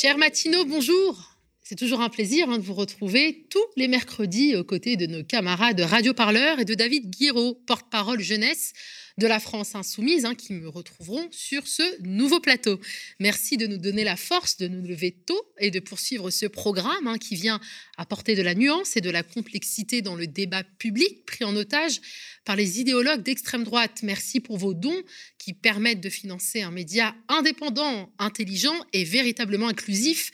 Chers matinaux, bonjour. C'est toujours un plaisir hein, de vous retrouver tous les mercredis aux côtés de nos camarades Radio Parleur et de David Guiraud, porte-parole jeunesse de la France insoumise, hein, qui me retrouveront sur ce nouveau plateau. Merci de nous donner la force de nous lever tôt et de poursuivre ce programme hein, qui vient apporter de la nuance et de la complexité dans le débat public pris en otage par les idéologues d'extrême droite. Merci pour vos dons qui permettent de financer un média indépendant, intelligent et véritablement inclusif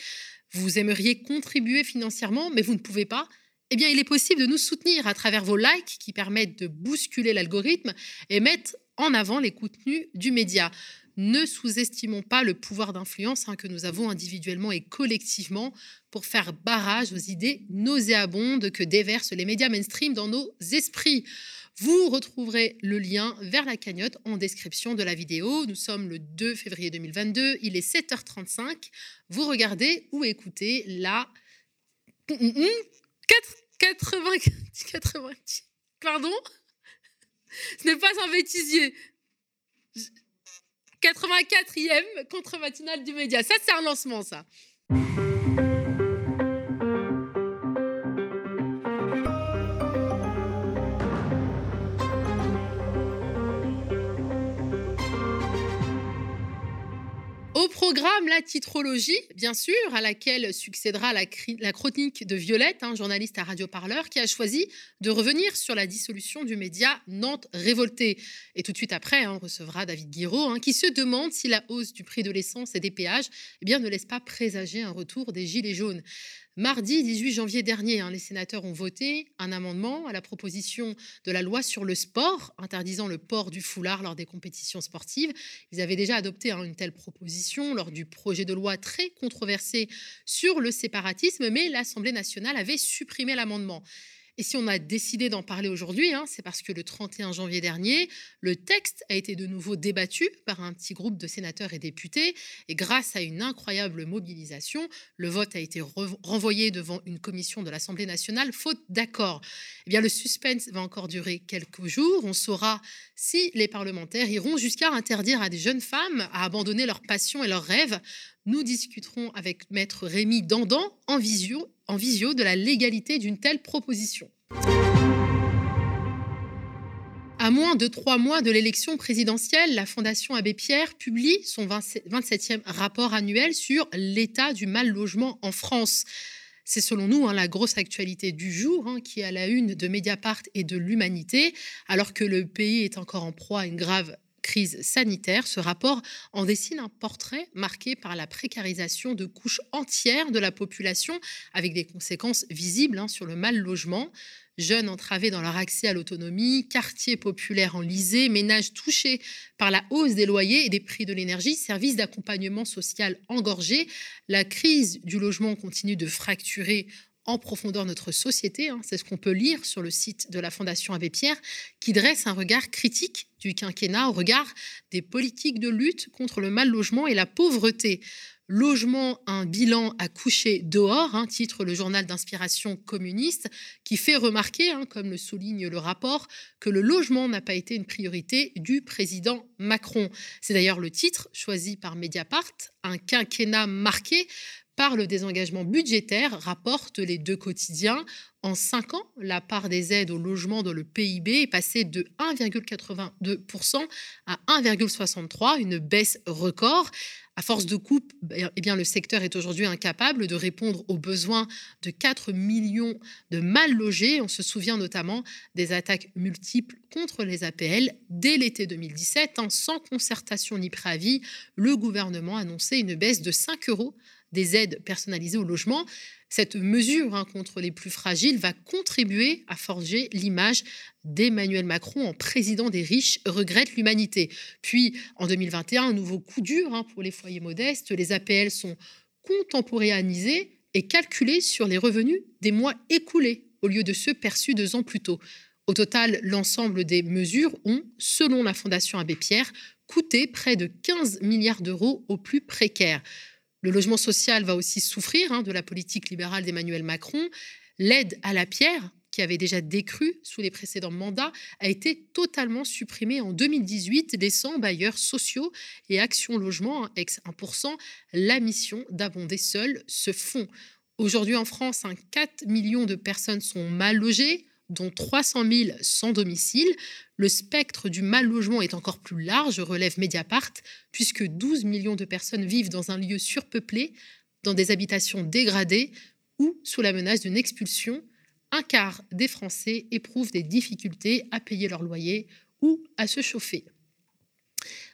vous aimeriez contribuer financièrement, mais vous ne pouvez pas, eh bien, il est possible de nous soutenir à travers vos likes qui permettent de bousculer l'algorithme et mettre en avant les contenus du média. Ne sous-estimons pas le pouvoir d'influence hein, que nous avons individuellement et collectivement pour faire barrage aux idées nauséabondes que déversent les médias mainstream dans nos esprits. Vous retrouverez le lien vers la cagnotte en description de la vidéo. Nous sommes le 2 février 2022, il est 7h35. Vous regardez ou écoutez la 80, 80, pardon? Ce n'est pas un bêtisier. 84e contre-matinale du média. Ça, c'est un lancement, ça. Au programme, la titrologie, bien sûr, à laquelle succédera la, chronique de Violette, un journaliste à Radio Parleur, qui a choisi de revenir sur la dissolution du média Nantes révoltée. Et tout de suite après, hein, on recevra David Guiraud, hein, qui se demande si la hausse du prix de l'essence et des péages eh bien, ne laisse pas présager un retour des Gilets jaunes. Mardi 18 janvier dernier, hein, les sénateurs ont voté un amendement à la proposition de la loi sur le sport, interdisant le port du foulard lors des compétitions sportives. Ils avaient déjà adopté hein, une telle proposition lors du projet de loi très controversé sur le séparatisme, mais l'Assemblée nationale avait supprimé l'amendement. Et si on a décidé d'en parler aujourd'hui, hein, c'est parce que le 31 janvier dernier, le texte a été de nouveau débattu par un petit groupe de sénateurs et députés. Et grâce à une incroyable mobilisation, le vote a été renvoyé devant une commission de l'Assemblée nationale, faute d'accord. Eh bien, le suspense va encore durer quelques jours. On saura si les parlementaires iront jusqu'à interdire à des jeunes femmes à abandonner leur passion et leurs rêves nous discuterons avec maître Rémi Dandan en visio, en visio de la légalité d'une telle proposition. À moins de trois mois de l'élection présidentielle, la Fondation Abbé Pierre publie son 27e rapport annuel sur l'état du mal logement en France. C'est selon nous hein, la grosse actualité du jour hein, qui est à la une de Mediapart et de l'Humanité, alors que le pays est encore en proie à une grave crise sanitaire, ce rapport en dessine un portrait marqué par la précarisation de couches entières de la population, avec des conséquences visibles hein, sur le mal logement. Jeunes entravés dans leur accès à l'autonomie, quartiers populaires enlisés, ménages touchés par la hausse des loyers et des prix de l'énergie, services d'accompagnement social engorgés. La crise du logement continue de fracturer en profondeur notre société. Hein. C'est ce qu'on peut lire sur le site de la Fondation Abbé Pierre, qui dresse un regard critique du quinquennat au regard des politiques de lutte contre le mal logement et la pauvreté. Logement, un bilan à coucher dehors, hein, titre le journal d'inspiration communiste, qui fait remarquer, hein, comme le souligne le rapport, que le logement n'a pas été une priorité du président Macron. C'est d'ailleurs le titre choisi par Mediapart, un quinquennat marqué par le désengagement budgétaire, rapportent les deux quotidiens. En cinq ans, la part des aides au logement dans le PIB est passée de 1,82% à 1,63%, une baisse record. À force de coupe, eh bien, le secteur est aujourd'hui incapable de répondre aux besoins de 4 millions de mal logés. On se souvient notamment des attaques multiples contre les APL dès l'été 2017. sans concertation ni préavis, le gouvernement annonçait une baisse de 5 euros des aides personnalisées au logement. Cette mesure hein, contre les plus fragiles va contribuer à forger l'image d'Emmanuel Macron en président des riches regrette l'humanité. Puis en 2021, un nouveau coup dur hein, pour les foyers modestes. Les APL sont contemporanéisés et calculés sur les revenus des mois écoulés au lieu de ceux perçus deux ans plus tôt. Au total, l'ensemble des mesures ont, selon la Fondation Abbé Pierre, coûté près de 15 milliards d'euros aux plus précaires. Le logement social va aussi souffrir hein, de la politique libérale d'Emmanuel Macron. L'aide à la pierre, qui avait déjà décru sous les précédents mandats, a été totalement supprimé en 2018, laissant bailleurs sociaux et Action Logement, ex 1%, la mission d'abonder seul ce fonds. Aujourd'hui en France, 4 millions de personnes sont mal logées, dont 300 000 sans domicile. Le spectre du mal logement est encore plus large, relève Mediapart, puisque 12 millions de personnes vivent dans un lieu surpeuplé, dans des habitations dégradées ou sous la menace d'une expulsion. Un quart des Français éprouvent des difficultés à payer leur loyer ou à se chauffer.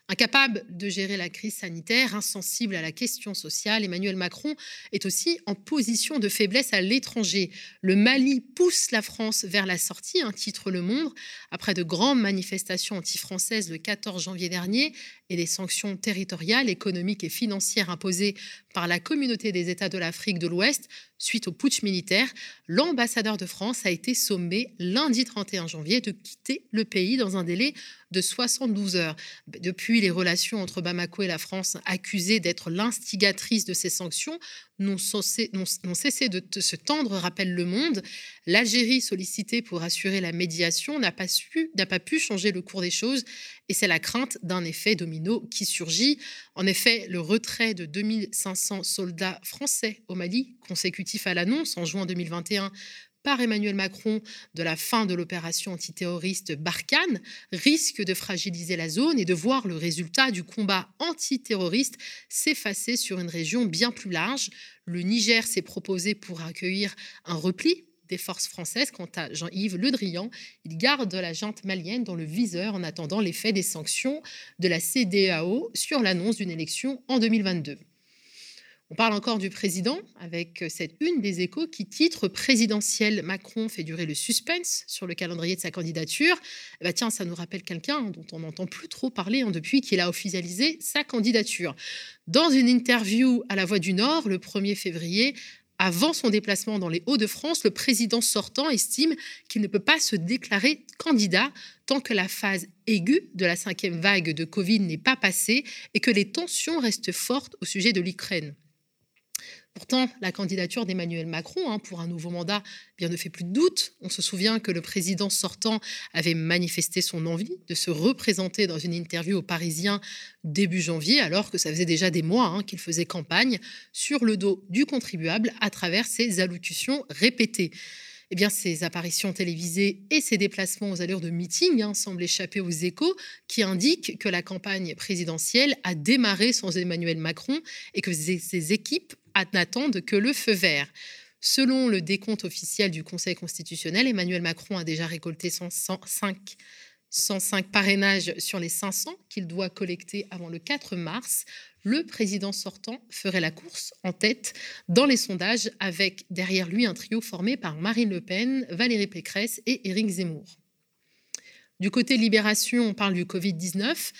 Incapable de gérer la crise sanitaire, insensible à la question sociale, Emmanuel Macron est aussi en position de faiblesse à l'étranger. Le Mali pousse la France vers la sortie, un titre Le Monde, après de grandes manifestations anti-françaises le 14 janvier dernier et des sanctions territoriales, économiques et financières imposées par la communauté des États de l'Afrique de l'Ouest suite au putsch militaire, l'ambassadeur de France a été sommé lundi 31 janvier de quitter le pays dans un délai de 72 heures. Depuis, les relations entre Bamako et la France, accusées d'être l'instigatrice de ces sanctions, n'ont cessé de se tendre, rappelle Le Monde. L'Algérie, sollicitée pour assurer la médiation, n'a pas, pas pu changer le cours des choses et c'est la crainte d'un effet domino qui surgit. En effet, le retrait de 2500 soldats français au Mali, consécutif à l'annonce en juin 2021 par Emmanuel Macron de la fin de l'opération antiterroriste Barkhane risque de fragiliser la zone et de voir le résultat du combat antiterroriste s'effacer sur une région bien plus large. Le Niger s'est proposé pour accueillir un repli des forces françaises. Quant à Jean-Yves Le Drian, il garde la junte malienne dans le viseur en attendant l'effet des sanctions de la CDAO sur l'annonce d'une élection en 2022. On parle encore du président avec euh, cette une des échos qui titre présidentiel Macron fait durer le suspense sur le calendrier de sa candidature. Eh ben tiens, ça nous rappelle quelqu'un dont on n'entend plus trop parler hein, depuis qu'il a officialisé sa candidature. Dans une interview à La Voix du Nord le 1er février, avant son déplacement dans les Hauts-de-France, le président sortant estime qu'il ne peut pas se déclarer candidat tant que la phase aiguë de la cinquième vague de Covid n'est pas passée et que les tensions restent fortes au sujet de l'Ukraine. Pourtant, la candidature d'Emmanuel Macron hein, pour un nouveau mandat bien, ne fait plus de doute. On se souvient que le président sortant avait manifesté son envie de se représenter dans une interview aux Parisiens début janvier, alors que ça faisait déjà des mois hein, qu'il faisait campagne sur le dos du contribuable à travers ses allocutions répétées. Eh bien, ces apparitions télévisées et ces déplacements aux allures de meeting hein, semblent échapper aux échos qui indiquent que la campagne présidentielle a démarré sans Emmanuel Macron et que ses équipes n'attendent que le feu vert. Selon le décompte officiel du Conseil constitutionnel, Emmanuel Macron a déjà récolté 105, 105 parrainages sur les 500 qu'il doit collecter avant le 4 mars. Le président sortant ferait la course en tête dans les sondages avec derrière lui un trio formé par Marine Le Pen, Valérie Pécresse et Éric Zemmour. Du côté Libération, on parle du Covid-19.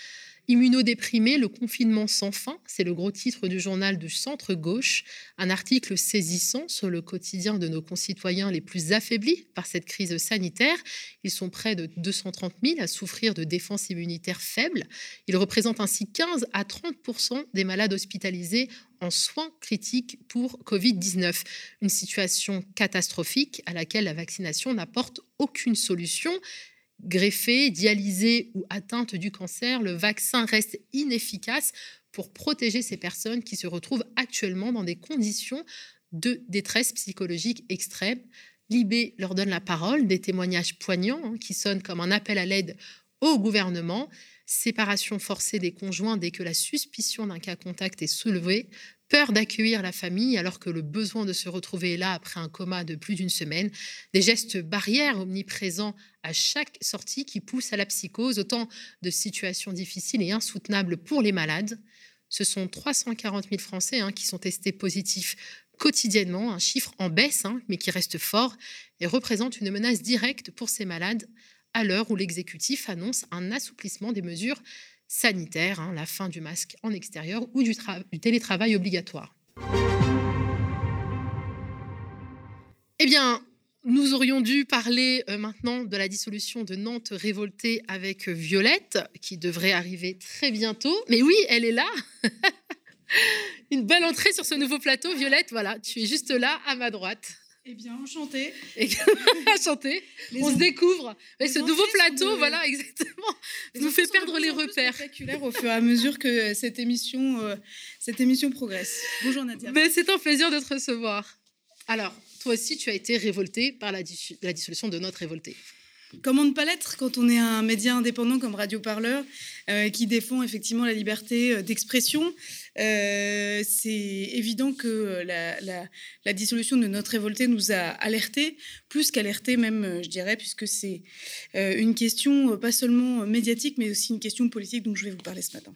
Immunodéprimé, le confinement sans fin, c'est le gros titre du journal du centre-gauche, un article saisissant sur le quotidien de nos concitoyens les plus affaiblis par cette crise sanitaire. Ils sont près de 230 000 à souffrir de défense immunitaire faible. Ils représentent ainsi 15 à 30% des malades hospitalisés en soins critiques pour Covid-19. Une situation catastrophique à laquelle la vaccination n'apporte aucune solution greffée, dialysée ou atteinte du cancer, le vaccin reste inefficace pour protéger ces personnes qui se retrouvent actuellement dans des conditions de détresse psychologique extrême. Libé leur donne la parole, des témoignages poignants hein, qui sonnent comme un appel à l'aide au gouvernement. Séparation forcée des conjoints dès que la suspicion d'un cas contact est soulevée, peur d'accueillir la famille alors que le besoin de se retrouver là après un coma de plus d'une semaine, des gestes barrières omniprésents à chaque sortie qui poussent à la psychose, autant de situations difficiles et insoutenables pour les malades. Ce sont 340 000 Français hein, qui sont testés positifs quotidiennement, un chiffre en baisse, hein, mais qui reste fort et représente une menace directe pour ces malades à l'heure où l'exécutif annonce un assouplissement des mesures sanitaire, hein, la fin du masque en extérieur ou du, télétravail obligatoire. Eh bien, nous aurions dû parler euh, maintenant de la dissolution de Nantes révoltée avec Violette, qui devrait arriver très bientôt. Mais oui, elle est là. Une belle entrée sur ce nouveau plateau, Violette. Voilà, tu es juste là, à ma droite. Eh bien, enchanté. enchanté. On se découvre. Et ce nouveau plateau, voilà, exactement, nous fait perdre les repères. spectaculaire au fur et à mesure que cette émission, euh, cette émission progresse. Bonjour Nadia. Mais c'est un plaisir de te recevoir. Alors, toi aussi, tu as été révolté par la, dissolution de notre révolté. Comment ne pas l'être quand on est un média indépendant comme Radio Parleur euh, qui défend effectivement la liberté euh, d'expression euh, C'est évident que la, dissolution de notre révolté nous a alertés, plus qu'alertés même, je dirais, puisque c'est une question pas seulement médiatique, mais aussi une question politique dont je vais vous parler ce matin.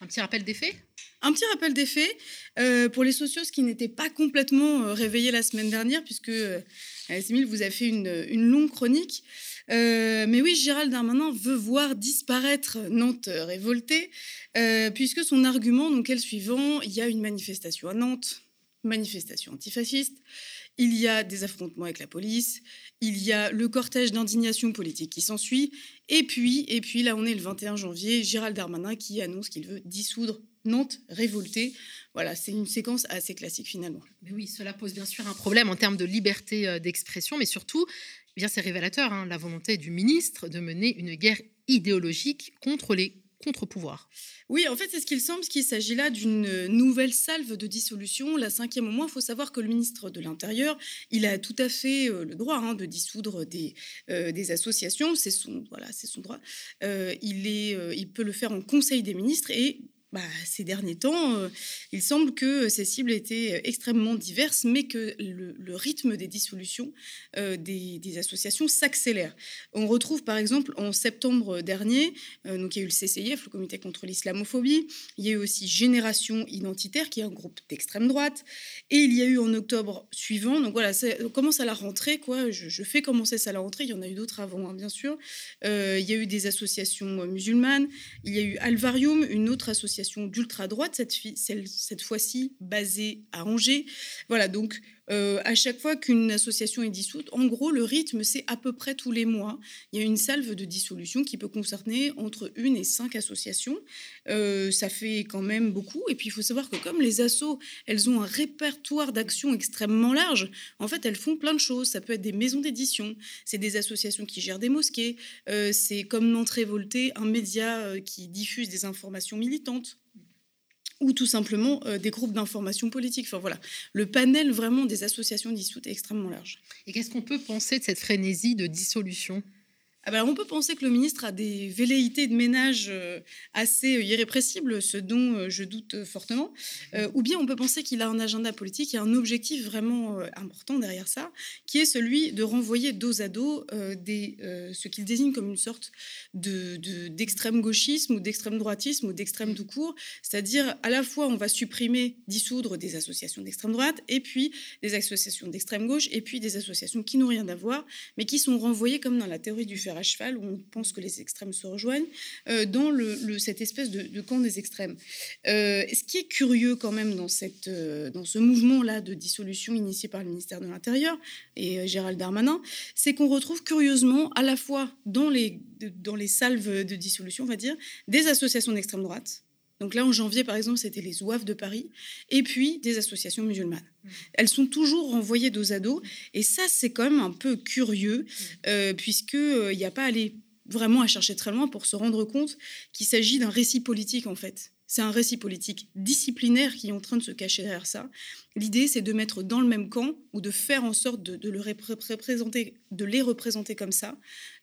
Un petit rappel des faits? Un petit rappel des faits pour les socios qui n'étaient pas complètement réveillés la semaine dernière, puisque Simile vous a fait une, longue chronique. Euh, mais oui, Gérald Darmanin veut voir disparaître Nantes révoltée, euh, puisque son argument donc, est le suivant il y a une manifestation à Nantes, manifestation antifasciste, il y a des affrontements avec la police, il y a le cortège d'indignation politique qui s'ensuit, et puis, et puis là on est le 21 janvier, Gérald Darmanin qui annonce qu'il veut dissoudre Nantes révoltée. Voilà, c'est une séquence assez classique finalement. Mais oui, cela pose bien sûr un problème en termes de liberté euh, d'expression, mais surtout, eh bien c'est révélateur, hein, la volonté du ministre de mener une guerre idéologique contre les contre-pouvoirs. Oui, en fait, c'est ce qu'il semble, qu'il s'agit là d'une nouvelle salve de dissolution. La cinquième au moins, il faut savoir que le ministre de l'Intérieur, il a tout à fait euh, le droit hein, de dissoudre des, euh, des associations. C'est son, voilà, c'est son droit. il, est, il peut le faire en Conseil des ministres et bah, ces derniers temps, euh, il semble que ces cibles étaient extrêmement diverses, mais que le, rythme des dissolutions euh, des, associations s'accélère. On retrouve par exemple en septembre dernier, euh, donc il y a eu le CCIF, le Comité contre l'islamophobie, il y a eu aussi Génération Identitaire, qui est un groupe d'extrême droite, et il y a eu en octobre suivant, donc voilà, ça commence à la rentrée, quoi, je, fais commencer ça à la rentrée, il y en a eu d'autres avant, hein, bien sûr. il y a eu des associations musulmanes, il y a eu Alvarium, une autre association d'ultra-droite, cette, cette fois-ci basée à Angers. Voilà, donc euh, à chaque fois qu'une association est dissoute, en gros, le rythme, c'est à peu près tous les mois. Il y a une salve de dissolution qui peut concerner entre une et cinq associations. Euh, ça fait quand même beaucoup. Et puis, il faut savoir que comme les assos, elles ont un répertoire d'actions extrêmement large, en fait, elles font plein de choses. Ça peut être des maisons d'édition, c'est des associations qui gèrent des mosquées, euh, c'est comme Nantes Révoltée, un média qui diffuse des informations militantes ou tout simplement euh, des groupes d'information politique. Enfin voilà, le panel vraiment des associations dissoutes est extrêmement large. Et qu'est-ce qu'on peut penser de cette frénésie de dissolution? Ah ben, on peut penser que le ministre a des velléités de ménage euh, assez euh, irrépressibles, ce dont euh, je doute fortement, ou bien on peut penser qu'il a un agenda politique et un objectif vraiment important derrière ça, qui est celui de renvoyer dos à dos des, ce qu'il désigne comme une sorte de, d'extrême gauchisme ou d'extrême droitisme ou d'extrême tout court, c'est-à-dire à la fois on va supprimer, dissoudre des associations d'extrême droite, et puis des associations d'extrême gauche, et puis des associations qui n'ont rien à voir, mais qui sont renvoyées comme dans la théorie du fer à cheval, où on pense que les extrêmes se rejoignent, euh, dans cette espèce de, camp des extrêmes. Euh, ce qui est curieux quand même dans, euh, dans ce mouvement-là de dissolution initié par le ministère de l'Intérieur et Gérald Darmanin, c'est qu'on retrouve curieusement à la fois dans les, dans les salves de dissolution, on va dire, des associations d'extrême droite, donc là, en janvier, par exemple, c'était les OAF de Paris, et puis des associations musulmanes. Mmh. Elles sont toujours renvoyées dos à dos, et ça, c'est quand même un peu curieux, mmh. euh, puisqu'il euh, n'y a pas à aller vraiment à chercher très loin pour se rendre compte qu'il s'agit d'un récit politique, en fait. C'est un récit politique disciplinaire qui est en train de se cacher derrière ça. L'idée, c'est de mettre dans le même camp ou de faire en sorte de, le représenter, de les représenter comme ça,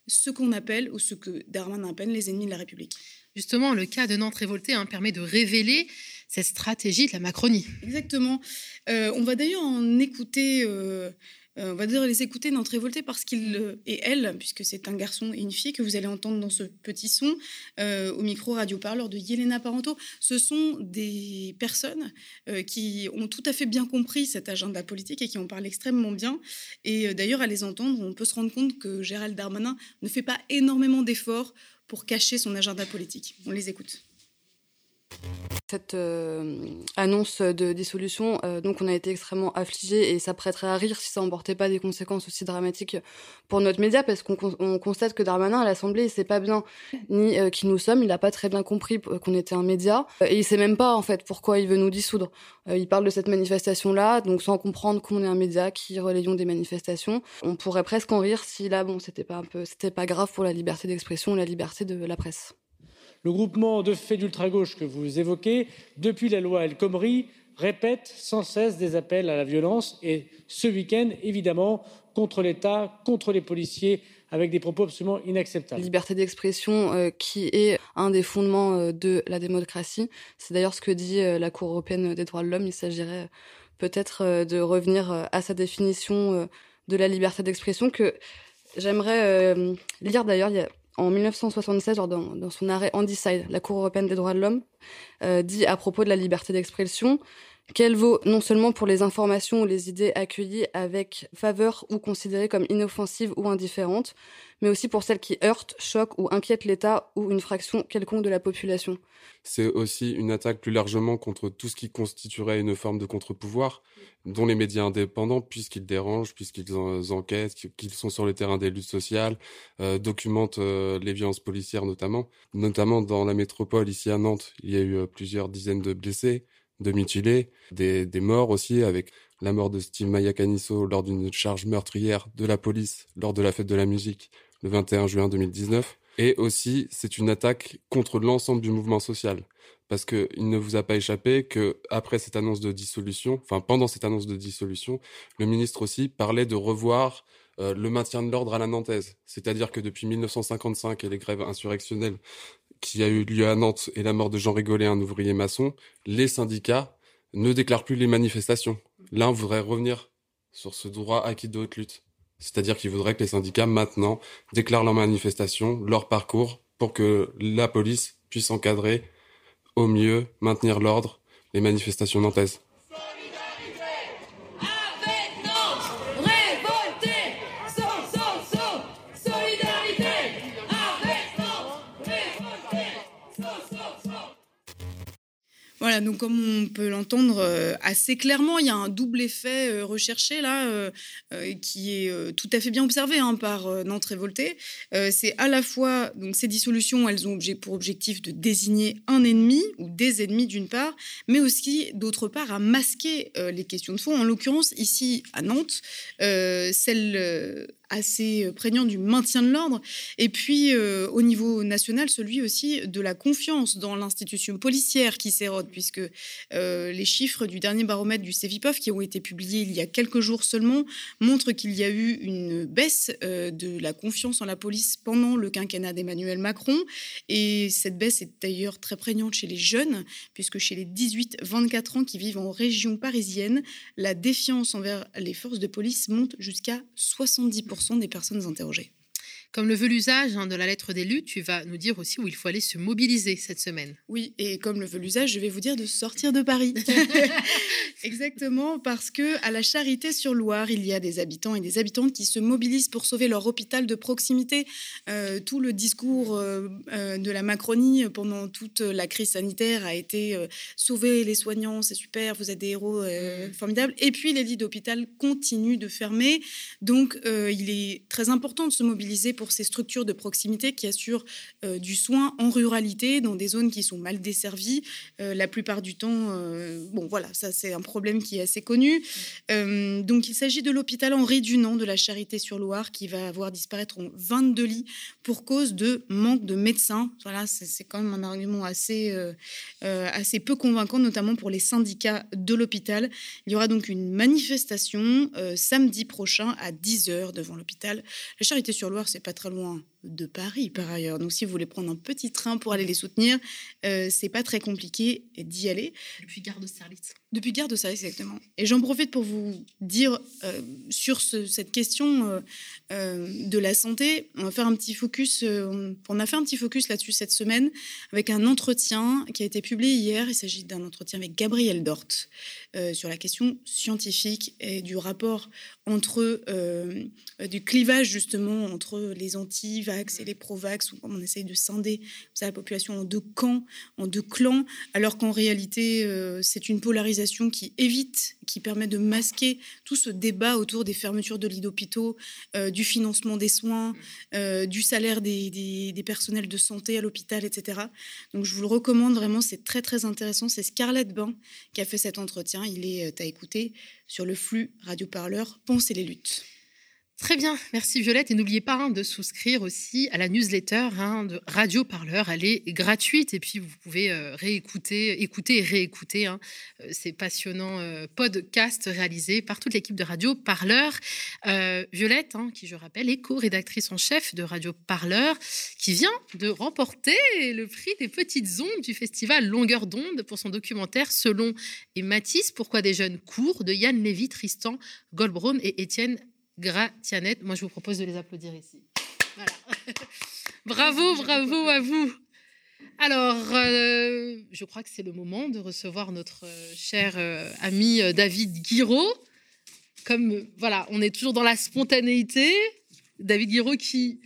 ce qu'on appelle, ou ce que Darmanin appelle les ennemis de la République. Justement, le cas de Nantes révoltée hein, permet de révéler cette stratégie de la Macronie. Exactement. Euh, on va d'ailleurs en écouter. Euh, euh, on va d'ailleurs les écouter Nantes révoltée parce qu'il et elle, puisque c'est un garçon et une fille que vous allez entendre dans ce petit son au micro radio parleur de Yelena Parento. Ce sont des personnes qui ont tout à fait bien compris cet agenda politique et qui en parlent extrêmement bien. Et d'ailleurs, à les entendre, on peut se rendre compte que Gérald Darmanin ne fait pas énormément d'efforts pour cacher son agenda politique. On les écoute. Cette euh, annonce de dissolution, euh, donc on a été extrêmement affligés et ça prêterait à rire si ça n'emportait pas des conséquences aussi dramatiques pour notre média parce qu'on constate que Darmanin à l'Assemblée il sait pas bien ni euh, qui nous sommes, il n'a pas très bien compris qu'on était un média et il sait même pas en fait pourquoi il veut nous dissoudre. il parle de cette manifestation là, donc sans comprendre qu'on est un média qui relayons des manifestations, on pourrait presque en rire si là bon c'était pas un peu c'était pas grave pour la liberté d'expression, la liberté de la presse. Le groupement de faits d'ultra-gauche que vous évoquez, depuis la loi El Khomri, répète sans cesse des appels à la violence et ce week-end, évidemment, contre l'État, contre les policiers, avec des propos absolument inacceptables. La liberté d'expression euh, qui est un des fondements euh, de la démocratie. C'est d'ailleurs ce que dit euh, la Cour européenne des droits de l'homme. Il s'agirait peut-être de revenir à sa définition de la liberté d'expression que j'aimerais lire d'ailleurs. En 1976, dans, son arrêt Handicide, la Cour européenne des droits de l'homme euh, dit à propos de la liberté d'expression qu'elle vaut non seulement pour les informations ou les idées accueillies avec faveur ou considérées comme inoffensives ou indifférentes, mais aussi pour celles qui heurtent, choquent ou inquiètent l'État ou une fraction quelconque de la population? C'est aussi une attaque plus largement contre tout ce qui constituerait une forme de contre-pouvoir, dont les médias indépendants, puisqu'ils dérangent, puisqu'ils enquêtent, qu'ils sont sur le terrain des luttes sociales, euh, documentent euh, les violences policières notamment. Notamment dans la métropole, ici à Nantes, il y a eu euh, plusieurs dizaines de blessés, de mutilés, des, des morts aussi, avec la mort de Steve Mayakaniso lors d'une charge meurtrière de la police lors de la fête de la musique le 21 juin 2019. Et aussi, c'est une attaque contre l'ensemble du mouvement social. Parce qu'il ne vous a pas échappé que après cette annonce de dissolution, enfin pendant cette annonce de dissolution, le ministre aussi parlait de revoir euh, le maintien de l'ordre à la nantaise. C'est-à-dire que depuis 1955 et les grèves insurrectionnelles qui a eu lieu à Nantes et la mort de Jean Rigolet, un ouvrier maçon, les syndicats ne déclarent plus les manifestations. L'un voudrait revenir sur ce droit acquis de haute lutte. C'est-à-dire qu'il voudrait que les syndicats maintenant déclarent leurs manifestations, leur parcours, pour que la police puisse encadrer au mieux, maintenir l'ordre, les manifestations nantaises. Voilà, donc comme on peut l'entendre euh, assez clairement, il y a un double effet euh, recherché là, euh, qui est tout à fait bien observé hein, par Nantes Révolté. c'est à la fois, donc ces dissolutions, elles ont pour objectif de désigner un ennemi ou des ennemis d'une part, mais aussi d'autre part à masquer les questions de fond. En l'occurrence, ici à Nantes, celle assez euh, prégnant du maintien de l'ordre, et puis euh, au niveau national, celui aussi de la confiance dans l'institution policière qui s'érode, puisque euh, les chiffres du dernier baromètre du CEVIPOF, qui ont été publiés il y a quelques jours seulement, montrent qu'il y a eu une baisse de la confiance en la police pendant le quinquennat d'Emmanuel Macron, et cette baisse est d'ailleurs très prégnante chez les jeunes, puisque chez les 18-24 ans qui vivent en région parisienne, la défiance envers les forces de police monte jusqu'à 70% des personnes interrogées. Comme le veut l'usage hein, de la lettre d'élu, tu vas nous dire aussi où il faut aller se mobiliser cette semaine. Oui, et comme le veut l'usage, je vais vous dire de sortir de Paris. Exactement, parce que à la Charité-sur-Loire, il y a des habitants et des habitantes qui se mobilisent pour sauver leur hôpital de proximité. Euh, tout le discours euh, euh, de la Macronie pendant toute la crise sanitaire a été sauver les soignants, c'est super, vous êtes des héros formidables. Et puis les lits d'hôpital continuent de fermer, donc il est très important de se mobiliser pour ces structures de proximité qui assurent euh, du soin en ruralité, dans des zones qui sont mal desservies. Euh, la plupart du temps, euh, bon voilà, ça c'est un problème qui est assez connu. donc il s'agit de l'hôpital Henri Dunant de la Charité-sur-Loire qui va avoir disparaître en 22 lits pour cause de manque de médecins. Voilà, c'est quand même un argument assez, assez peu convaincant, notamment pour les syndicats de l'hôpital. Il y aura donc une manifestation samedi prochain à 10h devant l'hôpital. La Charité-sur-Loire, c'est pas très loin de Paris par ailleurs. Donc si vous voulez prendre un petit train pour aller les soutenir, euh, c'est pas très compliqué d'y aller. Depuis Gare de Service. Depuis Gare de Service, exactement. Et j'en profite pour vous dire euh, sur cette question euh, de la santé, on va faire un petit focus, on a fait un petit focus là-dessus cette semaine avec un entretien qui a été publié hier. Il s'agit d'un entretien avec Gabriel Dort sur la question scientifique et du rapport entre, du clivage justement entre les anti anti-vax et les pro-vax, où on essaye de scinder la population en deux camps, en deux clans, alors qu'en réalité, euh, c'est une polarisation qui évite, qui permet de masquer tout ce débat autour des fermetures de lits d'hôpitaux, euh, du financement des soins, euh, du salaire des, des, personnels de santé à l'hôpital, etc. Donc je vous le recommande vraiment, c'est très très intéressant. C'est Scarlett Bain qui a fait cet entretien. Il est à écouter sur le flux Radio Parleur Pensez les luttes. Très bien, merci Violette. Et n'oubliez pas hein, de souscrire aussi à la newsletter hein, de Radio Parleur. Elle est gratuite et puis vous pouvez euh, réécouter, écouter et réécouter hein, euh, ces passionnants euh, podcasts réalisés par toute l'équipe de Radio Parleur. Violette, qui je rappelle est co-rédactrice en chef de Radio Parleur, qui vient de remporter le prix des petites ondes du festival Longueur d'onde pour son documentaire Selon et Matisse, Pourquoi des jeunes courent de Yann Lévy, Tristan Goldbraun et Étienne Gratianet. Moi, je vous propose de les applaudir ici. bravo, bravo à vous. Alors, euh, je crois que c'est le moment de recevoir notre euh, cher euh, ami David Guiraud. Comme, voilà, on est toujours dans la spontanéité. David Guiraud qui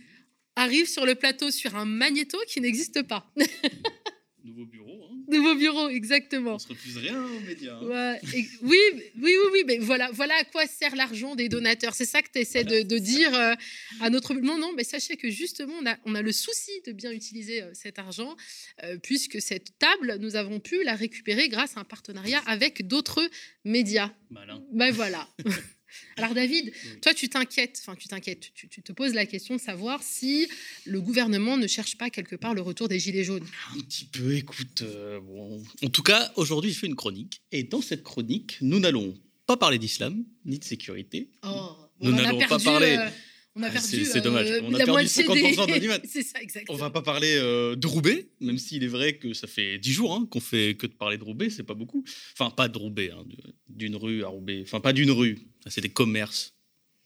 arrive sur le plateau sur un magnéto qui n'existe pas. Nouveau bureau. Nouveau bureau, exactement. On se refuse rien aux médias. Hein. oui, oui, oui, oui, mais voilà, voilà à quoi sert l'argent des donateurs. C'est ça que tu essaies de, dire euh, à notre. Non, non, mais sachez que justement, on a, on a le souci de bien utiliser euh, cet argent, euh, puisque cette table, nous avons pu la récupérer grâce à un partenariat avec d'autres médias. Malin. Ben voilà. Alors David, toi tu t'inquiètes, enfin tu t'inquiètes, tu, te poses la question de savoir si le gouvernement ne cherche pas quelque part le retour des gilets jaunes. Un petit peu, écoute. Euh, bon. En tout cas, aujourd'hui je fais une chronique et dans cette chronique, nous n'allons pas parler d'islam ni de sécurité. Oh, nous n'allons pas parler. Euh, on a ah, perdu. c'est dommage. Euh, on a perdu 50% de c'est ça, exactement. On va pas parler de Roubaix, même s'il est vrai que ça fait 10 jours hein, qu'on fait que de parler de Roubaix, c'est pas beaucoup. Enfin, pas de Roubaix, hein, d'une rue à Roubaix. Enfin, pas d'une rue, c'est des commerces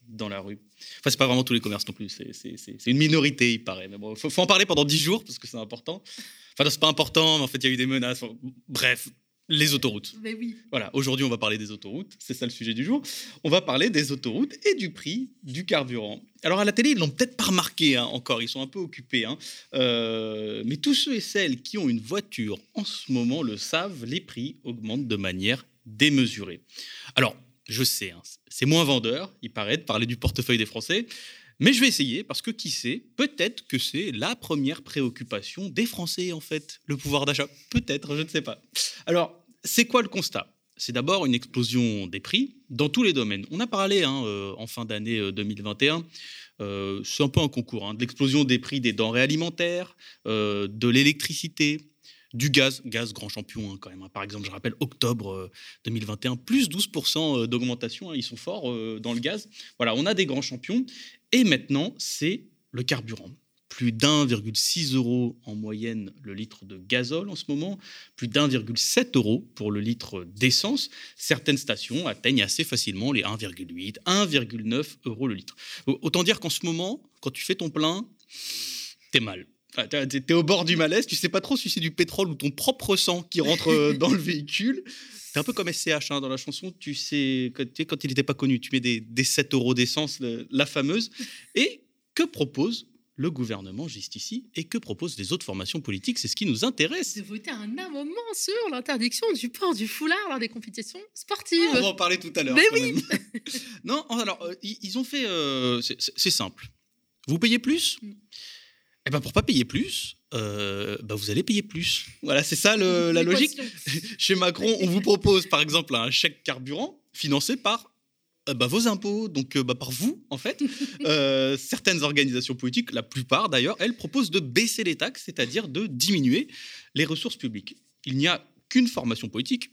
dans la rue. Enfin, c'est pas vraiment tous les commerces non plus, c'est une minorité, il paraît. Mais bon, faut, faut en parler pendant 10 jours parce que c'est important. Enfin, c'est pas important, mais en fait, il y a eu des menaces. Bref, les autoroutes. Mais oui. Voilà, aujourd'hui, on va parler des autoroutes, c'est ça le sujet du jour. On va parler des autoroutes et du prix du carburant. Alors, à la télé, ils l'ont peut-être pas remarqué hein, encore, ils sont un peu occupés. Hein. Euh, mais tous ceux et celles qui ont une voiture en ce moment le savent, les prix augmentent de manière démesurée. Alors, je sais, hein, c'est moins vendeur, il paraît, de parler du portefeuille des Français. Mais je vais essayer parce que qui sait, peut-être que c'est la première préoccupation des Français en fait, le pouvoir d'achat. Peut-être, je ne sais pas. Alors, c'est quoi le constat? C'est d'abord une explosion des prix dans tous les domaines. On a parlé hein, euh, en fin d'année 2021, euh, euh, c'est un peu un concours, hein, de l'explosion des prix des denrées alimentaires, de l'électricité, du gaz, gaz grand champion hein, quand même. Par exemple, je rappelle octobre 2021, euh, plus 12% euh, d'augmentation. Ils sont forts dans le gaz. Voilà, on a des grands champions. Et maintenant, c'est le carburant. Plus d'1,6 euros en moyenne le litre de gazole en ce moment, plus d'1,7 euros pour le litre d'essence. Certaines stations atteignent assez facilement les 1,8, 1,9 euros le litre. Autant dire qu'en ce moment, quand tu fais ton plein, t'es mal. Tu es au bord du malaise, tu sais pas trop si c'est du pétrole ou ton propre sang qui rentre euh, dans le véhicule. C'est un peu comme SCH hein, dans la chanson, tu sais, quand, il n'était pas connu, tu mets des, 7 euros d'essence, la fameuse. Et que propose le gouvernement juste ici et que proposent les autres formations politiques C'est ce qui nous intéresse. De voter un amendement sur l'interdiction du port du foulard lors des compétitions sportives. on va en parler tout à l'heure. Mais oui Non, alors, euh, ils ont fait. Euh, c'est simple. Vous payez plus? Mm. Eh ben pour pas payer plus, euh, bah, vous allez payer plus. Voilà, c'est ça la logique. Chez Macron, on vous propose par exemple un chèque carburant financé par bah, vos impôts, donc euh, bah, par vous en fait. certaines organisations politiques, la plupart d'ailleurs, elles proposent de baisser les taxes, c'est-à-dire de diminuer les ressources publiques. Il n'y a qu'une formation politique,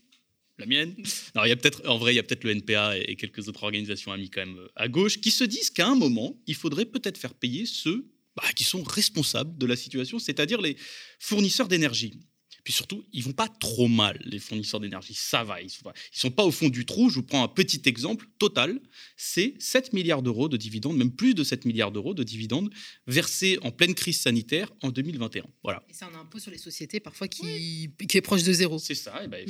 la mienne. Non, il y a peut-être, en vrai, il y a peut-être le NPA et quelques autres organisations amies quand même à gauche qui se disent qu'à un moment, il faudrait peut-être faire payer ceux bah, qui sont responsables de la situation, c'est-à-dire les fournisseurs d'énergie. Puis surtout, ils vont pas trop mal, les fournisseurs d'énergie. Ça va, ils sont, sont pas au fond du trou. Je vous prends un petit exemple. Total, c'est 7 milliards d'euros de dividendes, même plus de 7 milliards d'euros de dividendes versés en pleine crise sanitaire en 2021. Voilà. Et c'est un impôt sur les sociétés parfois qui, qui est proche de zéro. C'est ça. Et ben,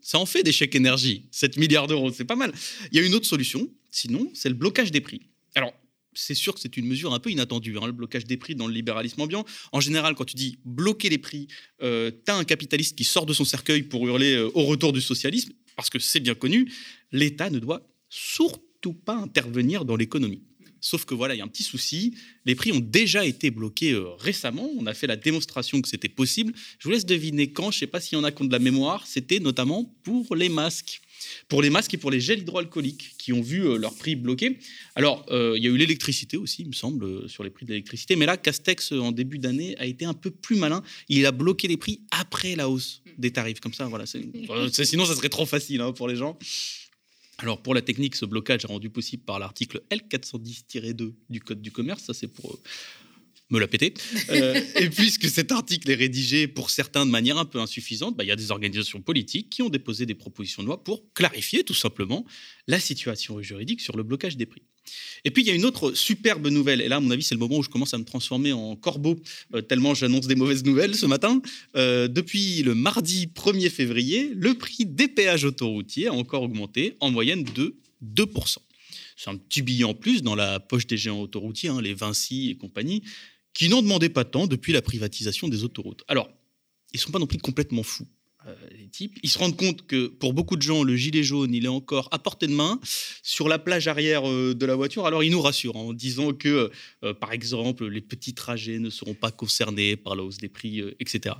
ça en fait des chèques énergie. 7 milliards d'euros, c'est pas mal. Il y a une autre solution, sinon, c'est le blocage des prix. Alors, c'est sûr que c'est une mesure un peu inattendue, hein, le blocage des prix dans le libéralisme ambiant. En général, quand tu dis bloquer les prix, euh, tu as un capitaliste qui sort de son cercueil pour hurler euh, au retour du socialisme, parce que c'est bien connu, l'État ne doit surtout pas intervenir dans l'économie. Sauf que voilà, il y a un petit souci. Les prix ont déjà été bloqués euh, récemment. On a fait la démonstration que c'était possible. Je vous laisse deviner quand. Je ne sais pas s'il y en a qui ont de la mémoire. C'était notamment pour les masques. Pour les masques et pour les gels hydroalcooliques qui ont vu euh, leur prix bloqué. Alors, euh, il y a eu l'électricité aussi, il me semble, sur les prix de l'électricité. Mais là, Castex, en début d'année, a été un peu plus malin. Il a bloqué les prix après la hausse des tarifs. Comme ça, voilà. sinon, ça serait trop facile hein, pour les gens. Alors pour la technique, ce blocage est rendu possible par l'article L410-2 du Code du commerce. Ça c'est pour euh, me la péter. Euh, et puisque cet article est rédigé pour certains de manière un peu insuffisante, bah, il y a des organisations politiques qui ont déposé des propositions de loi pour clarifier tout simplement la situation juridique sur le blocage des prix. Et puis il y a une autre superbe nouvelle, et là à mon avis c'est le moment où je commence à me transformer en corbeau, euh, tellement j'annonce des mauvaises nouvelles ce matin. Euh, depuis le mardi 1er février, le prix des péages autoroutiers a encore augmenté en moyenne de 2%. C'est un petit billet en plus dans la poche des géants autoroutiers, hein, les Vinci et compagnie, qui n'en demandaient pas tant depuis la privatisation des autoroutes. Alors, ils ne sont pas non plus complètement fous. Euh, les types, ils se rendent compte que pour beaucoup de gens, le gilet jaune, il est encore à portée de main sur la plage arrière euh, de la voiture. Alors ils nous rassurent en disant que, euh, par exemple, les petits trajets ne seront pas concernés par la hausse des prix, etc.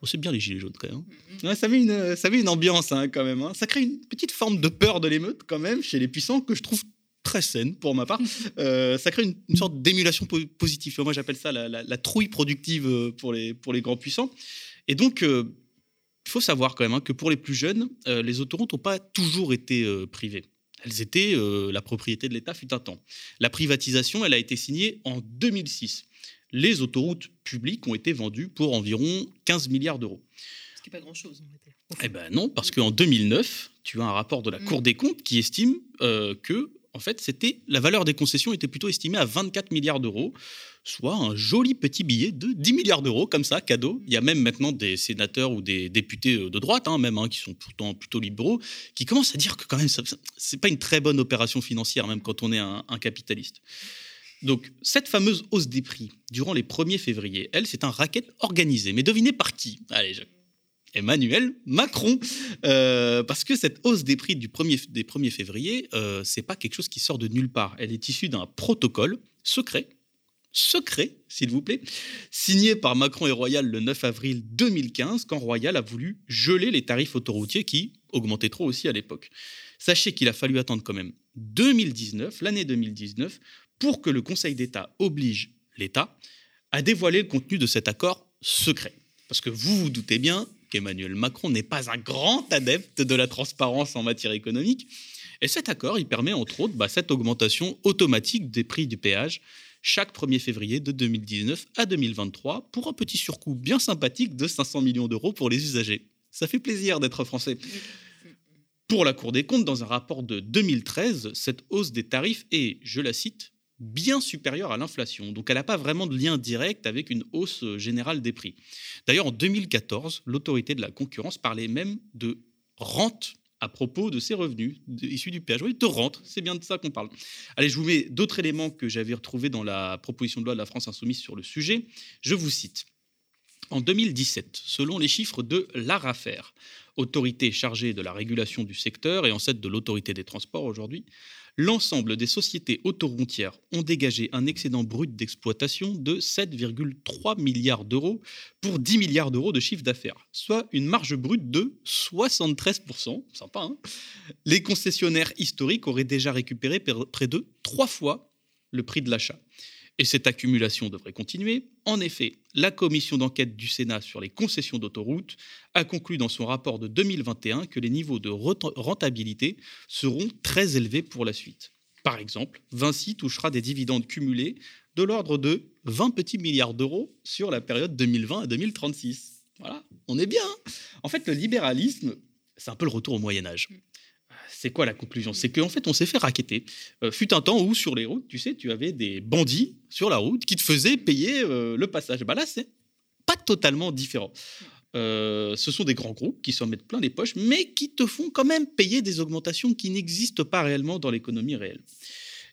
Oh, c'est bien les gilets jaunes quand même. Hein. Ça, met une, ça met une ambiance hein, quand même. Hein. Ça crée une petite forme de peur de l'émeute quand même chez les puissants que je trouve très saine pour ma part. ça crée une, sorte d'émulation positive. Moi j'appelle ça la, la, trouille productive pour les, pour les grands puissants. Et donc il faut savoir quand même hein, que pour les plus jeunes, euh, les autoroutes n'ont pas toujours été euh, privées. Elles étaient euh, la propriété de l'État fut un temps. La privatisation, elle a été signée en 2006. Les autoroutes publiques ont été vendues pour environ 15 milliards d'euros. Ce qui n'est pas grand-chose. Eh ben non, parce qu'en 2009, tu as un rapport de la mm. Cour des comptes qui estime que en fait, c'était la valeur des concessions était plutôt estimée à 24 milliards d'euros, soit un joli petit billet de 10 milliards d'euros, comme ça, cadeau. Il y a même maintenant des sénateurs ou des députés euh, de droite, hein, même, hein, qui sont pourtant plutôt libéraux, qui commencent à dire que quand même, c'est pas une très bonne opération financière, même quand on est un, capitaliste. Donc, cette fameuse hausse des prix durant les 1er février, elle, c'est un racket organisé. Mais devinez par qui? Allez, Emmanuel Macron. Euh, parce que cette hausse des prix du 1er, des 1er février, euh, c'est pas quelque chose qui sort de nulle part. Elle est issue d'un protocole secret secret, s'il vous plaît, signé par Macron et Royal le 9 avril 2015, quand Royal a voulu geler les tarifs autoroutiers qui augmentaient trop aussi à l'époque. Sachez qu'il a fallu attendre quand même 2019, l'année 2019, pour que le Conseil d'État oblige l'État à dévoiler le contenu de cet accord secret. Parce que vous vous doutez bien qu'Emmanuel Macron n'est pas un grand adepte de la transparence en matière économique. Et cet accord, il permet entre autres bah, cette augmentation automatique des prix du péage chaque 1er février de 2019 à 2023 pour un petit surcoût bien sympathique de 500 millions d'euros pour les usagers. Ça fait plaisir d'être français. Pour la Cour des comptes, dans un rapport de 2013, cette hausse des tarifs est, je la cite, bien supérieure à l'inflation. Donc elle n'a pas vraiment de lien direct avec une hausse générale des prix. D'ailleurs, en 2014, l'autorité de la concurrence parlait même de rente à propos de ses revenus issus du péage. Oui, de rente, c'est bien de ça qu'on parle. Allez, je vous mets d'autres éléments que j'avais retrouvés dans la proposition de loi de la France insoumise sur le sujet. Je vous cite. En 2017, selon les chiffres de l'ARAFER, autorité chargée de la régulation du secteur et ancêtre de l'autorité des transports aujourd'hui, l'ensemble des sociétés autoroutières ont dégagé un excédent brut d'exploitation de 7,3 milliards d'euros pour 10 milliards d'euros de chiffre d'affaires, soit une marge brute de 73%. Sympa, hein? Les concessionnaires historiques auraient déjà récupéré près de trois fois le prix de l'achat. Et cette accumulation devrait continuer. En effet, la commission d'enquête du Sénat sur les concessions d'autoroutes a conclu dans son rapport de 2021 que les niveaux de rentabilité seront très élevés pour la suite. Par exemple, Vinci touchera des dividendes cumulés de l'ordre de 20 petits milliards d'euros sur la période 2020 à 2036. Voilà, on est bien. Hein. en fait, le libéralisme, c'est un peu le retour au Moyen Âge c'est quoi la conclusion? C'est qu'en fait, on s'est fait raqueter. Euh, fut un temps où, sur les routes, tu sais, tu avais des bandits sur la route qui te faisaient payer euh, le passage. Bah là, c'est pas totalement différent. Euh, ce sont des grands groupes qui s'en mettent plein les poches, mais qui te font quand même payer des augmentations qui n'existent pas réellement dans l'économie réelle.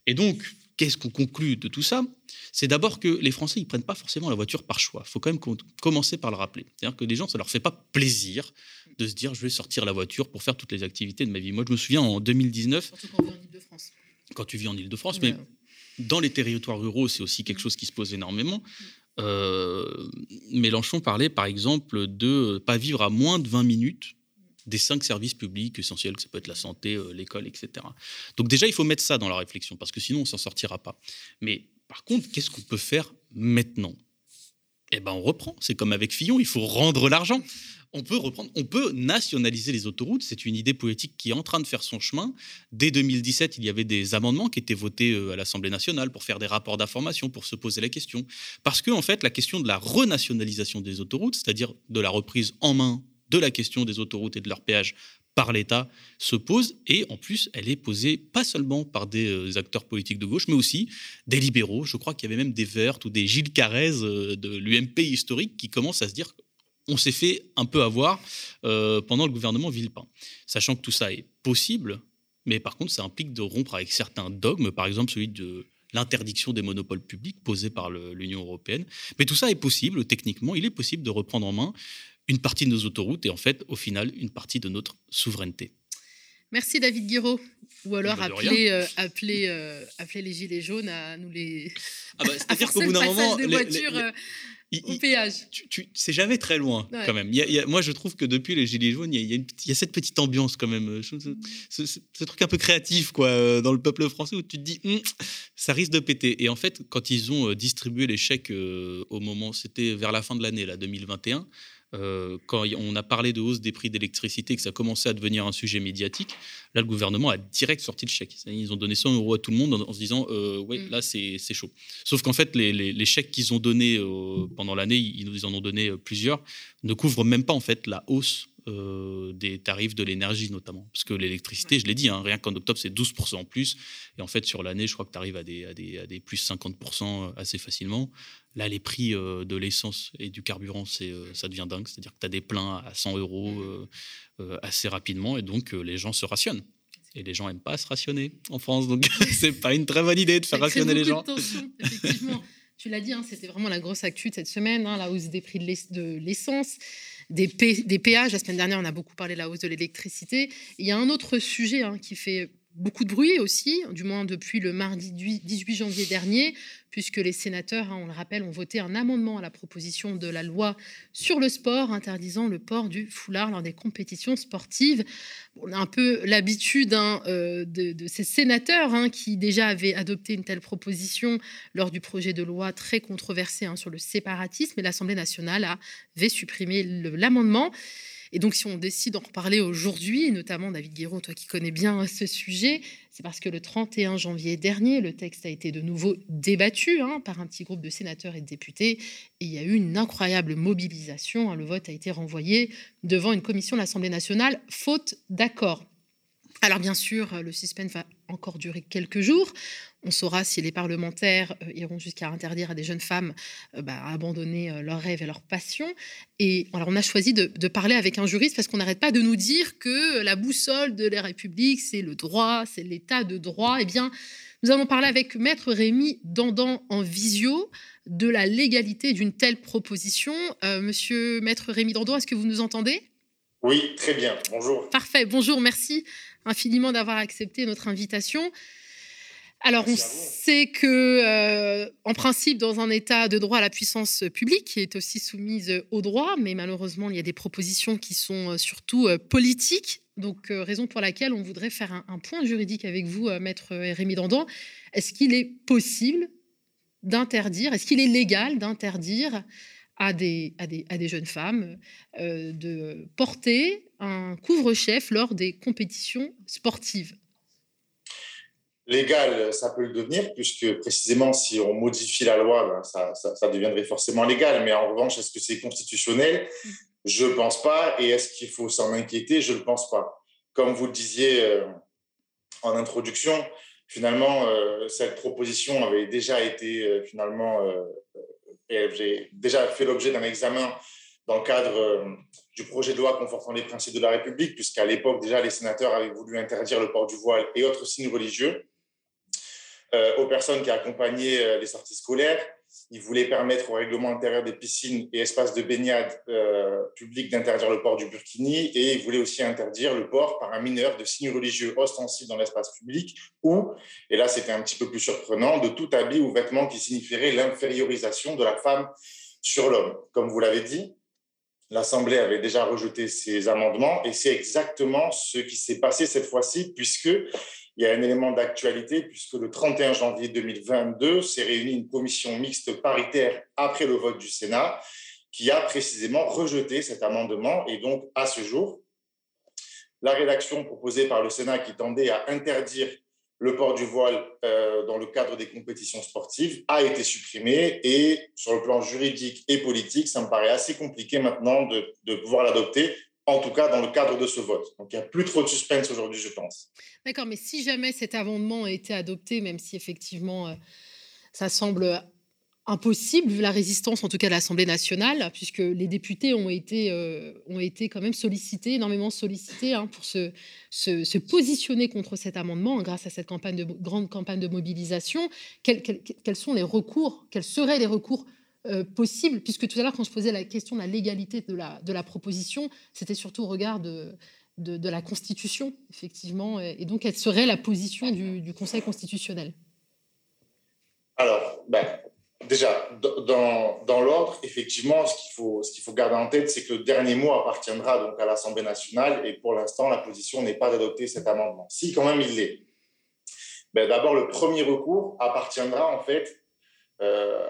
Et donc, qu'est-ce qu'on conclut de tout ça? C'est d'abord que les Français, ils prennent pas forcément la voiture par choix. Il faut quand même commencer par le rappeler. C'est-à-dire que les gens, ça leur fait pas plaisir de se dire, je vais sortir la voiture pour faire toutes les activités de ma vie. Moi, je me souviens en 2019. Surtout quand on vit en Ile-de-France. Quand tu vis en Ile-de-France, mais dans les territoires ruraux, c'est aussi quelque chose qui se pose énormément. Euh, Mélenchon parlait, par exemple, de pas vivre à moins de 20 minutes des cinq services publics essentiels, que ça peut être la santé, euh, l'école, etc. Donc déjà, il faut mettre ça dans la réflexion, parce que sinon, on s'en sortira pas. Mais par contre, qu'est-ce qu'on peut faire maintenant? Eh ben, on reprend. C'est comme avec Fillon, il faut rendre l'argent. On peut reprendre, on peut nationaliser les autoroutes. C'est une idée politique qui est en train de faire son chemin. Dès 2017, il y avait des amendements qui étaient votés euh, à l'Assemblée nationale pour faire des rapports d'information, pour se poser la question. Parce que, fait, la question de la renationalisation des autoroutes, c'est-à-dire de la reprise en main de la question des autoroutes et de leur péage par l'État se pose et en plus elle est posée pas seulement par des euh, acteurs politiques de gauche mais aussi des libéraux. Je crois qu'il y avait même des Verts ou des Gilles Carrez euh, de l'UMP historique qui commencent à se dire on s'est fait un peu avoir euh, pendant le gouvernement Villepin. Sachant que tout ça est possible, mais par contre ça implique de rompre avec certains dogmes, par exemple celui de l'interdiction des monopoles publics posés par l'Union européenne. Mais tout ça est possible, techniquement, il est possible de reprendre en main une partie de nos autoroutes et en fait, au final, une partie de notre souveraineté. Merci David Guiraud. Ou alors bah, appeler, euh, appeler, euh, appeler, les Gilets jaunes à nous les. Ah bah, C'est-à-dire qu'au bout d'un moment. Des voitures, euh, au péage. c'est jamais très loin, quand même. moi, je trouve que depuis les Gilets jaunes, il y, a, cette petite ambiance, quand même. Ce, truc un peu créatif, quoi, dans le peuple français, où tu te dis, hum, ça risque de péter. Et en fait, quand ils ont distribué les chèques au moment, c'était vers la fin de l'année, là, 2021, euh, quand on a parlé de hausse des prix d'électricité et que ça commençait à devenir un sujet médiatique, là, le gouvernement a direct sorti le chèque. Ils ont donné 100 euros à tout le monde en, se disant euh, Oui, mm. là, c'est chaud. Sauf qu'en fait, les, chèques qu'ils ont donnés euh, pendant l'année, ils nous en ont donné plusieurs, ne couvrent même pas en fait la hausse des tarifs de l'énergie notamment. Parce que l'électricité, je l'ai dit, hein, rien qu'en octobre, c'est 12% en plus. Et en fait, sur l'année, je crois que tu arrives à des, à, des, à des, plus 50% assez facilement. Là, les prix euh, de l'essence et du carburant, c'est, euh, ça devient dingue. C'est-à-dire que tu as des pleins à 100 euros euh, assez rapidement et donc les gens se rationnent. Et les gens n'aiment pas se rationner en France, donc c'est pas une très bonne idée de faire rationner les gens. De tension, effectivement. tu l'as dit, hein, c'était vraiment la grosse actu de cette semaine, hein, la hausse des prix de l'essence, des, des, péages. La semaine dernière, on a beaucoup parlé de la hausse de l'électricité. Il y a un autre sujet hein, qui fait beaucoup de bruit aussi, du moins depuis le mardi 18 janvier dernier, puisque les sénateurs, hein, on le rappelle, ont voté un amendement à la proposition de la loi sur le sport interdisant le port du foulard lors des compétitions sportives. On a un peu l'habitude hein, euh, de, ces sénateurs hein, qui déjà avaient adopté une telle proposition lors du projet de loi très controversé sur le séparatisme, et l'Assemblée nationale avait supprimé l'amendement. Et donc, si on décide d'en reparler aujourd'hui, notamment David Guéraud, toi qui connais bien ce sujet, c'est parce que le 31 janvier dernier, le texte a été de nouveau débattu hein, par un petit groupe de sénateurs et de députés. Et il y a eu une incroyable mobilisation. Hein. le vote a été renvoyé devant une commission de l'Assemblée nationale, faute d'accord. Alors bien sûr, le suspense va encore durer quelques jours. On saura si les parlementaires euh, iront jusqu'à interdire à des jeunes femmes euh, bah, abandonner euh, leurs rêves et leurs passions. Et alors, on a choisi de, parler avec un juriste parce qu'on n'arrête pas de nous dire que la boussole de la République, c'est le droit, c'est l'état de droit. Eh bien, nous allons parler avec Maître Rémi Dandan en visio de la légalité d'une telle proposition. monsieur Maître Rémi Dandan, est-ce que vous nous entendez? Oui, très bien. Bonjour. Parfait. Bonjour. Merci infiniment d'avoir accepté notre invitation. Alors, on sait que, euh, en principe, dans un État de droit, la puissance publique est aussi soumise au droit, mais malheureusement, il y a des propositions qui sont euh, surtout euh, politiques. Donc, raison pour laquelle on voudrait faire un, point juridique avec vous, maître Rémi Dandan. Est-ce qu'il est possible d'interdire, est-ce qu'il est légal d'interdire à des, à des, à des jeunes femmes de porter un couvre-chef lors des compétitions sportives légal, ça peut le devenir, puisque précisément, si on modifie la loi, ben, ça, deviendrait forcément légal. Mais en revanche, est-ce que c'est constitutionnel? Je ne pense pas. Et est-ce qu'il faut s'en inquiéter? Je ne pense pas. Comme vous le disiez euh, en introduction, finalement, euh, cette proposition avait déjà été euh, finalement, déjà fait l'objet d'un examen dans le cadre du projet de loi confortant les principes de la République, puisqu'à l'époque, déjà, les sénateurs avaient voulu interdire le port du voile et autres signes religieux. aux personnes qui accompagnaient les sorties scolaires. Il voulait permettre au règlement intérieur des piscines et espaces de baignade euh, publics d'interdire le port du burkini et il voulait aussi interdire le port par un mineur de signes religieux ostensibles dans l'espace public ou, et là c'était un petit peu plus surprenant, de tout habit ou vêtement qui signifierait l'infériorisation de la femme sur l'homme. Comme vous l'avez dit, l'Assemblée avait déjà rejeté ces amendements et c'est exactement ce qui s'est passé cette fois-ci puisque il y a un élément d'actualité puisque le 31 janvier 2022 s'est réunie une commission mixte paritaire après le vote du Sénat qui a précisément rejeté cet amendement. Et donc, à ce jour, la rédaction proposée par le Sénat qui tendait à interdire le port du voile euh, dans le cadre des compétitions sportives a été supprimée et sur le plan juridique et politique, ça me paraît assez compliqué maintenant de, de pouvoir l'adopter en tout cas dans le cadre de ce vote. Donc il n'y a plus trop de suspense aujourd'hui, je pense. D'accord, mais si jamais cet amendement a été adopté, même si effectivement euh, ça semble impossible vu la résistance en tout cas de l'Assemblée nationale, puisque les députés ont été, euh, ont été quand même sollicités, énormément sollicités hein, pour se, se, positionner contre cet amendement grâce à cette grande campagne de mobilisation. quels sont les recours Quels seraient les recours euh, possible, puisque tout à l'heure, quand je posais la question de la légalité de la, de la proposition, c'était surtout au regard de, de, la Constitution, effectivement, et, donc quelle serait la position du, Conseil constitutionnel? Alors, ben, déjà, dans, dans l'ordre, effectivement, ce qu'il faut, faut garder en tête, c'est que le dernier mot appartiendra donc à l'Assemblée nationale, et pour l'instant, la position n'est pas d'adopter cet amendement. Si, quand même, il l'est. Ben, d'abord, le premier recours appartiendra en fait euh,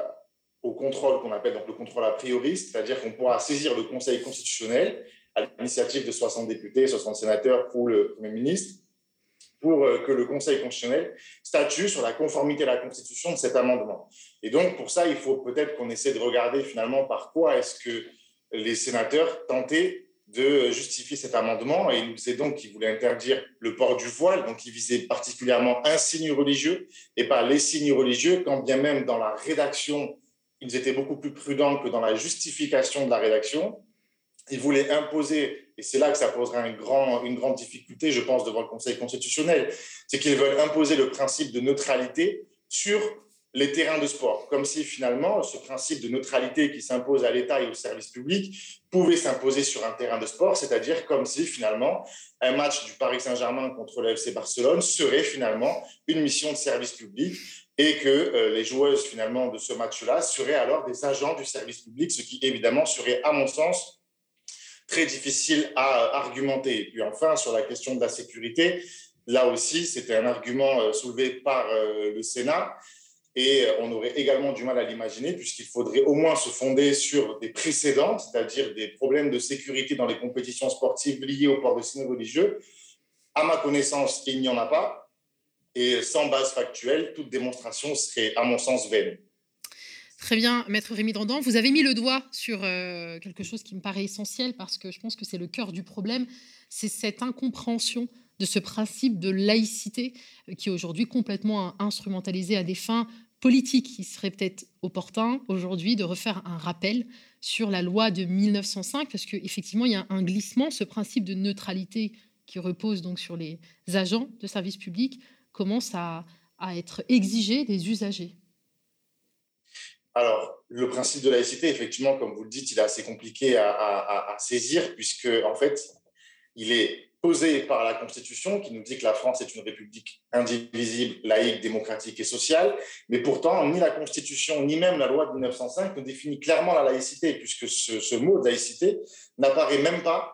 au contrôle qu'on appelle donc le contrôle a priori, c'est-à-dire qu'on pourra saisir le Conseil constitutionnel à l'initiative de 60 députés, 60 sénateurs pour le Premier ministre, pour euh, que le Conseil constitutionnel statue sur la conformité à la Constitution de cet amendement. Et donc, pour ça, il faut peut-être qu'on essaie de regarder finalement par quoi est-ce que les sénateurs tentaient de justifier cet amendement. Et il nous disait donc qu'il voulait interdire le port du voile, donc il visait particulièrement un signe religieux et pas les signes religieux, quand bien même dans la rédaction ils étaient beaucoup plus prudents que dans la justification de la rédaction. Ils voulaient imposer, et c'est là que ça posera une grande difficulté, je pense, devant le Conseil constitutionnel, c'est qu'ils veulent imposer le principe de neutralité sur les terrains de sport, comme si finalement ce principe de neutralité qui s'impose à l'État et au service public pouvait s'imposer sur un terrain de sport, c'est-à-dire comme si finalement un match du Paris Saint-Germain contre le Barcelone serait finalement une mission de service public et que euh, les joueuses finalement de ce match-là seraient alors des agents du service public, ce qui évidemment serait, à mon sens, très difficile à argumenter. Et puis enfin, sur la question de la sécurité, là aussi, c'était un argument euh, soulevé par euh, le Sénat. Et on aurait également du mal à l'imaginer, puisqu'il faudrait au moins se fonder sur des précédents, c'est-à-dire des problèmes de sécurité dans les compétitions sportives liées au port de signes religieux. À ma connaissance, il n'y en a pas. Et sans base factuelle, toute démonstration serait, à mon sens, vaine. Très bien, Maître Rémi Dandan, vous avez mis le doigt sur euh, quelque chose qui me paraît essentiel parce que je pense que c'est le cœur du problème, c'est cette incompréhension de ce principe de laïcité euh, qui est aujourd'hui complètement instrumentalisé à des fins politiques. Il serait peut-être opportun aujourd'hui de refaire un rappel sur la loi de 1905 parce qu'effectivement, il y a un glissement, ce principe de neutralité qui repose donc sur les agents de service public commence à, être exigé des usagers alors, le principe de laïcité, effectivement, comme vous le dites, il est assez compliqué à, saisir, puisque, en fait, il est posé par la Constitution qui nous dit que la France est une république indivisible, laïque, démocratique et sociale. Mais pourtant, ni la Constitution, ni même la loi de 1905 ne définit clairement la laïcité, puisque ce, ce mot de laïcité n'apparaît même pas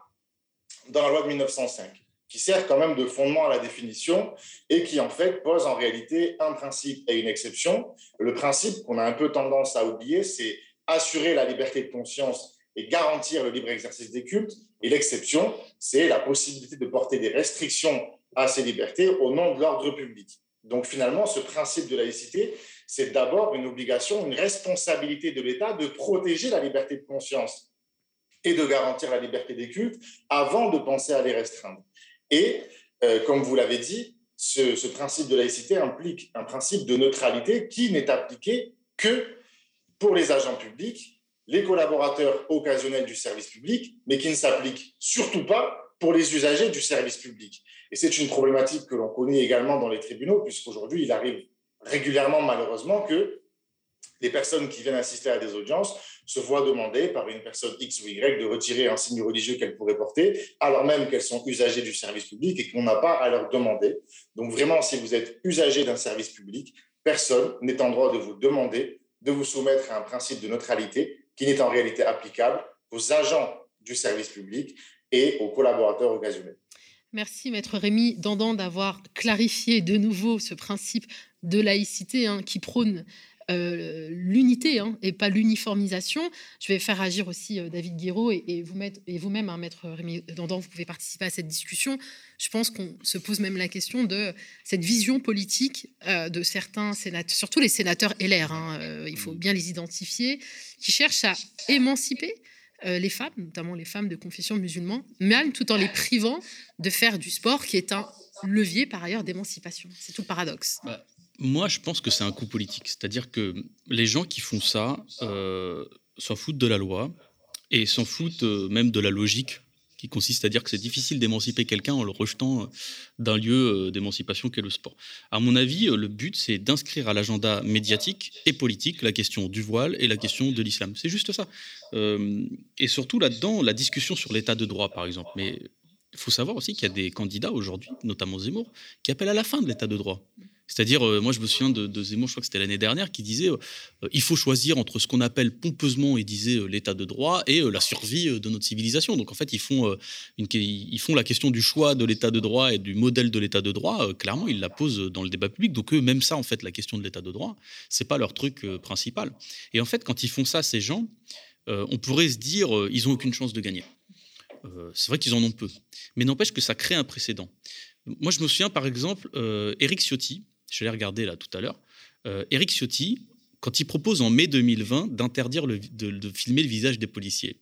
dans la loi de 1905 qui sert quand même de fondement à la définition et qui en fait pose en réalité un principe et une exception. Le principe qu'on a un peu tendance à oublier, c'est assurer la liberté de conscience et garantir le libre exercice des cultes. Et l'exception, c'est la possibilité de porter des restrictions à ces libertés au nom de l'ordre public. Donc finalement, ce principe de laïcité, c'est d'abord une obligation, une responsabilité de l'État de protéger la liberté de conscience et de garantir la liberté des cultes avant de penser à les restreindre. Et, euh, comme vous l'avez dit, ce, principe de laïcité implique un principe de neutralité qui n'est appliqué que pour les agents publics, les collaborateurs occasionnels du service public, mais qui ne s'applique surtout pas pour les usagers du service public. Et c'est une problématique que l'on connaît également dans les tribunaux, puisqu'aujourd'hui, il arrive régulièrement, malheureusement, que les personnes qui viennent assister à des audiences se voient demander par une personne X ou Y de retirer un signe religieux qu'elles pourraient porter, alors même qu'elles sont usagées du service public et qu'on n'a pas à leur demander. Donc vraiment, si vous êtes usagé d'un service public, personne n'est en droit de vous demander de vous soumettre à un principe de neutralité qui n'est en réalité applicable aux agents du service public et aux collaborateurs occasionnels. Merci, Maître Rémi Dandan, d'avoir clarifié de nouveau ce principe de laïcité hein, qui prône euh, l'unité hein, et pas l'uniformisation. Je vais faire agir aussi euh, David Guiraud et, vous et vous-même, hein, Maître Rémi Dandan, vous pouvez participer à cette discussion. Je pense qu'on se pose même la question de cette vision politique euh, de certains sénateurs, surtout les sénateurs LR, hein, il faut bien les identifier, qui cherchent à émanciper les femmes, notamment les femmes de confession musulmane, même tout en les privant de faire du sport, qui est un levier par ailleurs d'émancipation. C'est tout le paradoxe. Bah, moi, je pense que c'est un coup politique. C'est-à-dire que les gens qui font ça euh, s'en foutent de la loi et s'en foutent euh, même de la logique qui consiste à dire que c'est difficile d'émanciper quelqu'un en le rejetant euh, d'un lieu d'émancipation qu'est le sport. À mon avis, le but, c'est d'inscrire à l'agenda médiatique et politique la question du voile et la question de l'islam. C'est juste ça. et surtout là-dedans, la discussion sur l'état de droit, par exemple. Mais il faut savoir aussi qu'il y a des candidats aujourd'hui, notamment Zemmour, qui appellent à la fin de l'état de droit. C'est-à-dire, euh, moi, je me souviens de, Zemmour, je crois que c'était l'année dernière, qui disait euh, euh, il faut choisir entre ce qu'on appelle pompeusement, il disait l'état de droit et la survie de notre civilisation. Donc, en fait, ils font, ils font la question du choix de l'état de droit et du modèle de l'état de droit. clairement, ils la posent dans le débat public. Donc, eux, même ça, en fait, la question de l'état de droit, c'est pas leur truc principal. Et en fait, quand ils font ça, ces gens, on pourrait se dire ils ont aucune chance de gagner. c'est vrai qu'ils en ont peu. Mais n'empêche que ça crée un précédent. Moi, je me souviens, par exemple, Eric Ciotti, je l'ai regardé là tout à l'heure, Eric euh, Ciotti, quand il propose en mai 2020 d'interdire de, filmer le visage des policiers,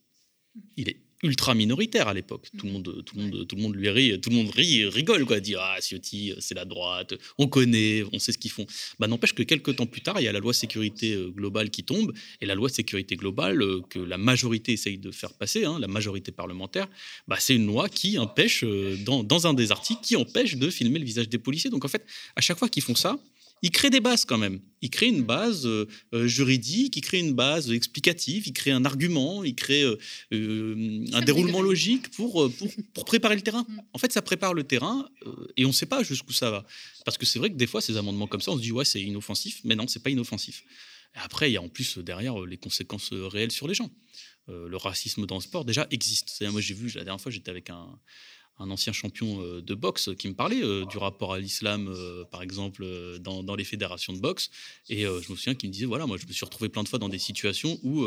il est ultra minoritaire à l'époque. Tout le monde, tout le monde, tout le monde lui rit, tout le monde rit, rigole quoi, dit ah Ciotti, c'est la droite, on connaît, on sait ce qu'ils font. Bah n'empêche que quelques temps plus tard, il y a la loi sécurité euh, globale qui tombe et la loi sécurité globale euh, que la majorité essaye de faire passer, hein, la majorité parlementaire, bah c'est une loi qui empêche dans, dans un des articles qui empêche de filmer le visage des policiers. Donc en fait, à chaque fois qu'ils font ça, il crée des bases quand même. Il crée une base euh, euh, juridique, il crée une base explicative, il crée un argument, il crée euh, un déroulement logique pour, pour, préparer le terrain. Mm. En fait, ça prépare le terrain et on ne sait pas jusqu'où ça va. Parce que c'est vrai que des fois, ces amendements comme ça, on se dit ouais, c'est inoffensif, mais non, c'est pas inoffensif. Après, il y a en plus derrière les conséquences réelles sur les gens. le racisme dans le sport déjà existe. Moi, j'ai vu la dernière fois, j'étais avec un, un ancien champion euh, de boxe qui me parlait euh, du rapport à l'islam, euh, par exemple, dans, les fédérations de boxe. Et je me souviens qu'il me disait, voilà, moi je me suis retrouvé plein de fois dans des situations où,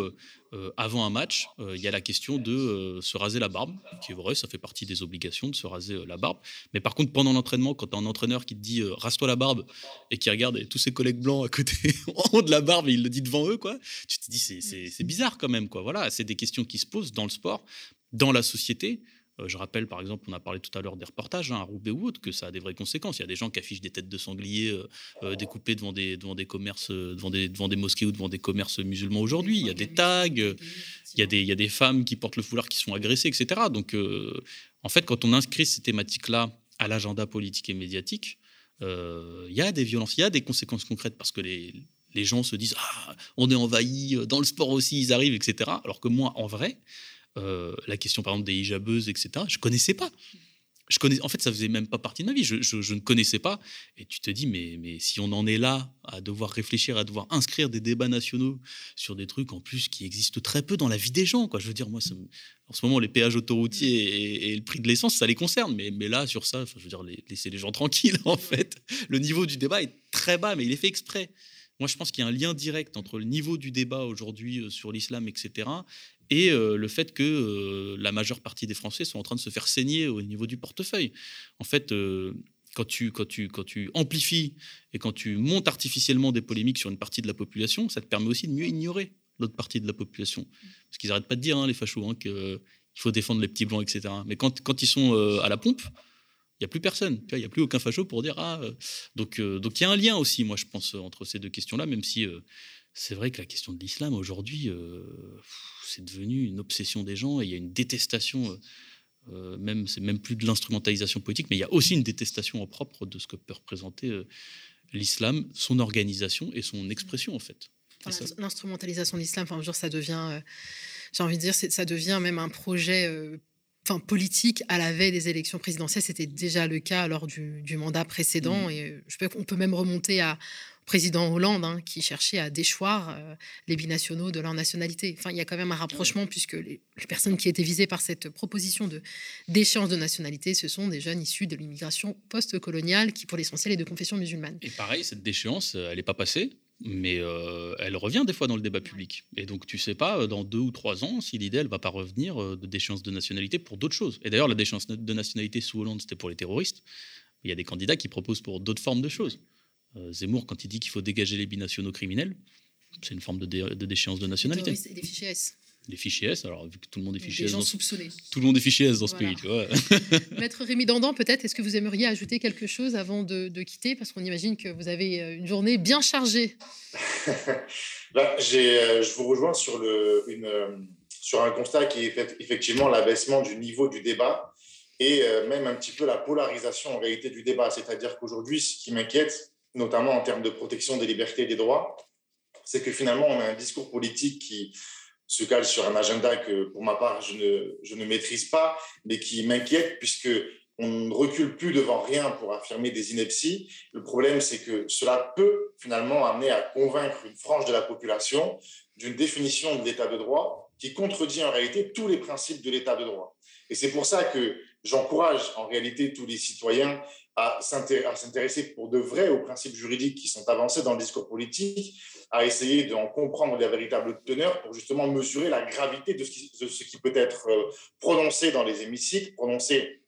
avant un match, il y a la question de se raser la barbe, qui est vrai, ça fait partie des obligations de se raser la barbe. Mais par contre, pendant l'entraînement, quand tu as un entraîneur qui te dit, rase-toi la barbe, et qui regarde tous ses collègues blancs à côté, en haut de la barbe, et il le dit devant eux, quoi, tu te dis, c'est bizarre quand même, quoi. Voilà, c'est des questions qui se posent dans le sport, dans la société. Euh, je rappelle, par exemple, on a parlé tout à l'heure des reportages hein, à Roubaix ou autre, que ça a des vraies conséquences. Il y a des gens qui affichent des têtes de sangliers euh, euh, découpées devant des, devant des commerces, devant des, devant des mosquées ou devant des commerces musulmans aujourd'hui. Il y a des tags, il y a des, il y a des femmes qui portent le foulard qui sont agressées, etc. Donc, en fait, quand on inscrit ces thématiques-là à l'agenda politique et médiatique, il y a des violences, il y a des conséquences concrètes parce que les, les gens se disent ah, on est envahi, dans le sport aussi, ils arrivent, etc. Alors que moi, en vrai, euh, la question par exemple des hijabeuses, etc. Je connaissais pas. Je connais, en fait, ça faisait même pas partie de ma vie. Je, ne connaissais pas. Et tu te dis, mais, mais si on en est là à devoir réfléchir, à devoir inscrire des débats nationaux sur des trucs en plus qui existent très peu dans la vie des gens, quoi. Je veux dire, moi, en ce moment, les péages autoroutiers et, le prix de l'essence, ça les concerne. Mais, mais là, sur ça, je veux dire, laisser les gens tranquilles, en fait. Le niveau du débat est très bas, mais il est fait exprès. Moi, je pense qu'il y a un lien direct entre le niveau du débat aujourd'hui euh, sur l'islam, etc., et euh, le fait que euh, la majeure partie des Français sont en train de se faire saigner au niveau du portefeuille. En fait, euh, quand, tu, quand, tu, quand tu amplifies et quand tu montes artificiellement des polémiques sur une partie de la population, ça te permet aussi de mieux ignorer l'autre partie de la population. Parce qu'ils n'arrêtent pas de dire, hein, les fachos, hein, qu'il faut défendre les petits blancs, etc. Mais quand, quand ils sont à la pompe, il n'y a plus personne. Il n'y a plus aucun facho pour dire Ah. Donc, donc il y a un lien aussi, moi, je pense, entre ces deux questions-là, même si c'est vrai que la question de l'islam aujourd'hui, euh, c'est devenu une obsession des gens et il y a une détestation. Euh, euh, même c'est même plus de l'instrumentalisation politique, mais il y a aussi une détestation en propre de ce que peut représenter l'islam, son organisation et son expression en fait. L'instrumentalisation de l'islam, enfin, ça devient, j'ai envie de dire, ça devient même un projet enfin, politique à la veille des élections présidentielles. C'était déjà le cas lors du, mandat précédent. Mmh. Et euh, je peux, on peut même remonter à, président Hollande hein, qui cherchait à déchoir les binationaux de leur nationalité. Enfin, il y a quand même un rapprochement puisque les, personnes qui étaient visées par cette proposition de d'échange de nationalité, ce sont des jeunes issus de l'immigration post-coloniale qui, pour l'essentiel, est de confession musulmane. Et pareil, cette déchéance, elle n'est pas passée? Mais euh, elle revient des fois dans le débat public. Et donc, tu sais pas, euh, dans deux ou trois ans, si l'idée, elle va pas revenir euh, de déchéance de nationalité pour d'autres choses. Et d'ailleurs, la déchéance de nationalité sous Hollande, c'était pour les terroristes. Il y a des candidats qui proposent pour d'autres formes de choses. Zemmour, quand il dit qu'il faut dégager les binationaux criminels, c'est une forme de, de déchéance de nationalité. Et des fichiers S. Des fichiers S, alors vu que tout le monde est fichier S. gens soupçonnés. Tout le monde est fichier S dans ce pays, tu vois. Maître Rémi Dandan, peut-être, est-ce que vous aimeriez ajouter quelque chose avant de, quitter? Parce qu'on imagine que vous avez euh, une journée bien chargée. ben, je vous rejoins sur, le, une, euh, sur un constat qui est effectivement l'abaissement du niveau du débat et même un petit peu la polarisation en réalité du débat. C'est-à-dire qu'aujourd'hui, ce qui m'inquiète, notamment en termes de protection des libertés et des droits, c'est que finalement, on a un discours politique qui se cale sur un agenda que, pour ma part, je ne, maîtrise pas, mais qui m'inquiète puisque on ne recule plus devant rien pour affirmer des inepties. Le problème, c'est que cela peut finalement amener à convaincre une frange de la population d'une définition de l'état de droit qui contredit en réalité tous les principes de l'état de droit. Et c'est pour ça que j'encourage en réalité tous les citoyens à s'intéresser pour de vrai aux principes juridiques qui sont avancés dans le discours politique, à essayer d'en comprendre les véritables teneurs pour justement mesurer la gravité de ce qui, ce qui peut être euh, prononcé dans les hémicycles, prononcé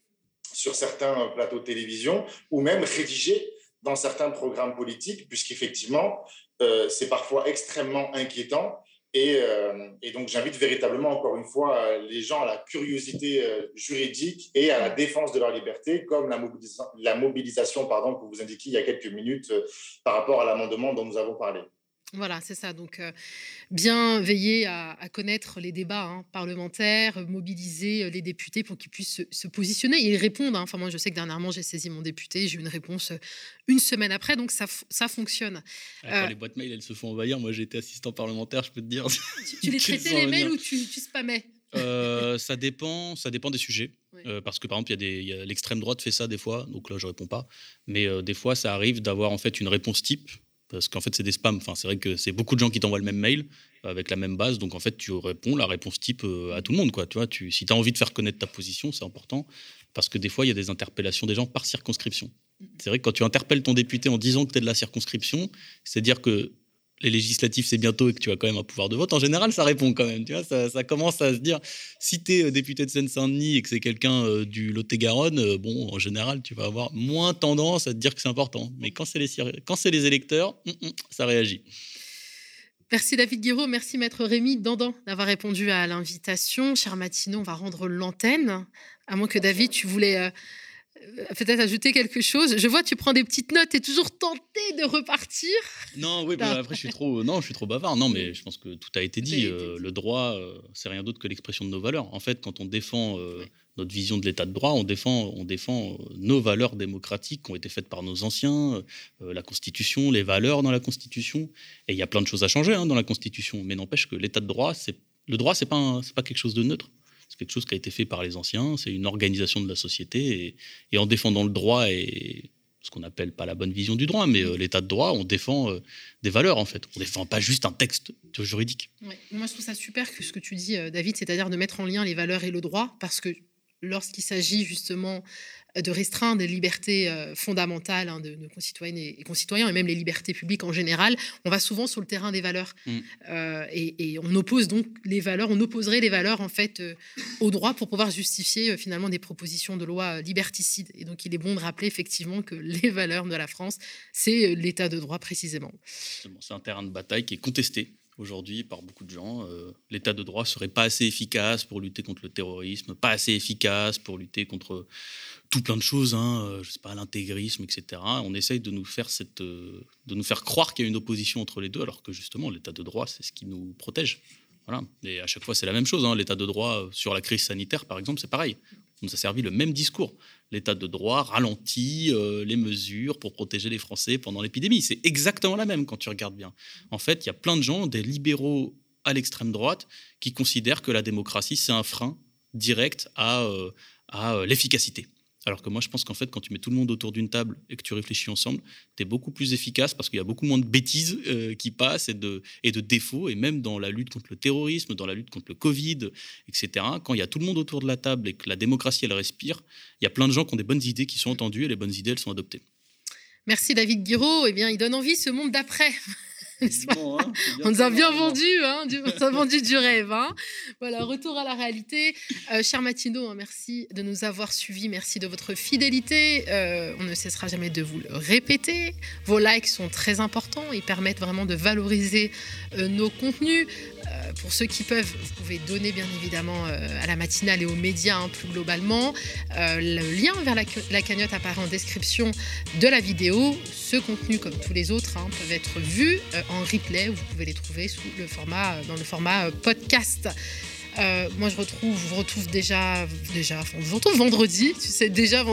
sur certains euh, plateaux de télévision ou même rédigé dans certains programmes politiques, puisqu'effectivement, euh, c'est parfois extrêmement inquiétant euh, et, donc, j'invite véritablement, encore une fois, les gens à la curiosité euh, juridique et à la défense de leur liberté, comme la, la mobilisation pardon, que vous indiquiez il y a quelques minutes euh, par rapport à l'amendement dont nous avons parlé. Voilà, c'est ça. Donc, euh, bien veiller à, connaître les débats hein, parlementaires, mobiliser euh, les députés pour qu'ils puissent se, positionner et répondre. Hein. Enfin, moi, je sais que dernièrement, j'ai saisi mon député, j'ai eu une réponse euh, une semaine après, donc ça, ça fonctionne. Ah, quand les boîtes mail, elles se font envahir, moi, j'ai été assistant parlementaire, je peux te dire. Tu, les traitais les mails ou tu, tu spammais? Ça dépend, ça dépend des sujets. parce que par exemple, il y a, l'extrême droite fait ça des fois, donc là je réponds pas. Mais des fois, ça arrive d'avoir en fait une réponse type parce qu'en fait, c'est des spams. Enfin, c'est vrai que c'est beaucoup de gens qui t'envoient le même mail avec la même base. Donc, en fait, tu réponds la réponse type euh, à tout le monde. Quoi. Tu vois, si tu as envie de faire connaître ta position, c'est important. Parce que des fois, il y a des interpellations des gens par circonscription. C'est vrai que quand tu interpelles ton député en disant que tu es de la circonscription, c'est-à-dire que les législatives, c'est bientôt et que tu as quand même un pouvoir de vote, en général, ça répond quand même. Tu vois, ça, commence à se dire, si tu es euh, député de Seine-Saint-Denis et que c'est quelqu'un euh, du Lot-et-Garonne, euh, bon, en général, tu vas avoir moins tendance à te dire que c'est important. Mais quand c'est les, quand les électeurs, hum, hum, ça réagit. Merci David Guiraud, merci Maître Rémi Dandan d'avoir répondu à l'invitation. Cher Matinot, on va rendre l'antenne. À moins que David, tu voulais euh, peut-être ajouter quelque chose. Je vois, tu prends des petites notes et toujours tenté de repartir. Non, oui, bah, après je suis trop, non, je suis trop bavard. Non, mais je pense que tout a été dit. Euh, le droit, euh, c'est rien d'autre que l'expression de nos valeurs. En fait, quand on défend notre vision de l'état de droit, on défend, on défend nos valeurs démocratiques qui ont été faites par nos anciens, la Constitution, les valeurs dans la Constitution. Et il y a plein de choses à changer hein, dans la Constitution. Mais n'empêche que l'état de droit, c'est le droit, c'est pas, c'est pas quelque chose de neutre c'est quelque chose qui a été fait par les anciens, c'est une organisation de la société, et, en défendant le droit et ce qu'on appelle pas la bonne vision du droit, mais euh, l'état de droit, on défend euh, des valeurs en fait. On défend pas juste un texte juridique. Moi, je trouve ça super que ce que tu dis, euh, David, c'est-à-dire de mettre en lien les valeurs et le droit, parce que lorsqu'il s'agit justement de restreindre les libertés euh, fondamentales hein, de nos concitoyennes et concitoyens, et même les libertés publiques en général, on va souvent sur le terrain des valeurs. Mm. Euh, et, on oppose donc les valeurs, on opposerait les valeurs en fait euh, au droit pour pouvoir justifier finalement des propositions de loi liberticides. Et donc il est bon de rappeler effectivement que les valeurs de la France, c'est l'état de droit précisément. C'est un terrain de bataille qui est contesté aujourd'hui par beaucoup de gens. L'état de droit serait pas assez efficace pour lutter contre le terrorisme, pas assez efficace pour lutter contre tout plein de choses, hein, euh, je sais pas, l'intégrisme, etc. On essaye de nous faire cette, euh, de nous faire croire qu'il y a une opposition entre les deux, alors que justement l'état de droit, c'est ce qui nous protège. Voilà. Et à chaque fois, c'est la même chose. Hein. L'état de droit euh, sur la crise sanitaire, par exemple, c'est pareil. On nous a servi le même discours. L'état de droit ralentit euh, les mesures pour protéger les Français pendant l'épidémie. C'est exactement la même quand tu regardes bien. En fait, il y a plein de gens, des libéraux à l'extrême droite, qui considèrent que la démocratie, c'est un frein direct à, euh, à euh, l'efficacité. Alors que moi, je pense qu'en fait, quand tu mets tout le monde autour d'une table et que tu réfléchis ensemble, tu es beaucoup plus efficace parce qu'il y a beaucoup moins de bêtises euh, qui passent et de, et de défauts. Et même dans la lutte contre le terrorisme, dans la lutte contre le Covid, etc., quand il y a tout le monde autour de la table et que la démocratie, elle respire, il y a plein de gens qui ont des bonnes idées qui sont entendues et les bonnes idées, elles sont adoptées. Merci David Guiraud. Eh bien, il donne envie ce monde d'après. Hein, on nous a bien vendu, hein, on a vendu du rêve. Hein. Voilà, retour à la réalité. Euh, cher Matino, merci de nous avoir suivis, merci de votre fidélité. Euh, on ne cessera jamais de vous le répéter. Vos likes sont très importants, ils permettent vraiment de valoriser euh, nos contenus. Pour ceux qui peuvent, vous pouvez donner bien évidemment à la matinale et aux médias plus globalement. le lien vers la, cagnotte apparaît en description de la vidéo. Ce contenu, comme tous les autres, peuvent être vus en replay. Vous pouvez les trouver sous le format, dans le format euh, podcast. Euh, moi, je retrouve, je vous retrouve déjà, déjà, je vous retrouve vendredi. Tu sais déjà,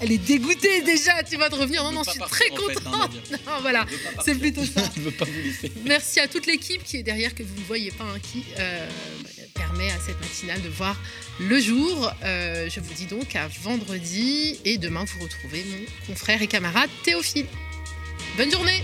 elle est dégoûtée déjà. Tu vas te revenir. Non, non, je suis très hein, contente. voilà, c'est plutôt ça. Merci à toute l'équipe qui est derrière que vous ne voyez pas, hein, qui euh, permet à cette matinale de voir le jour. je vous dis donc à vendredi et demain vous retrouvez mon confrère et camarade Théophile. Bonne journée.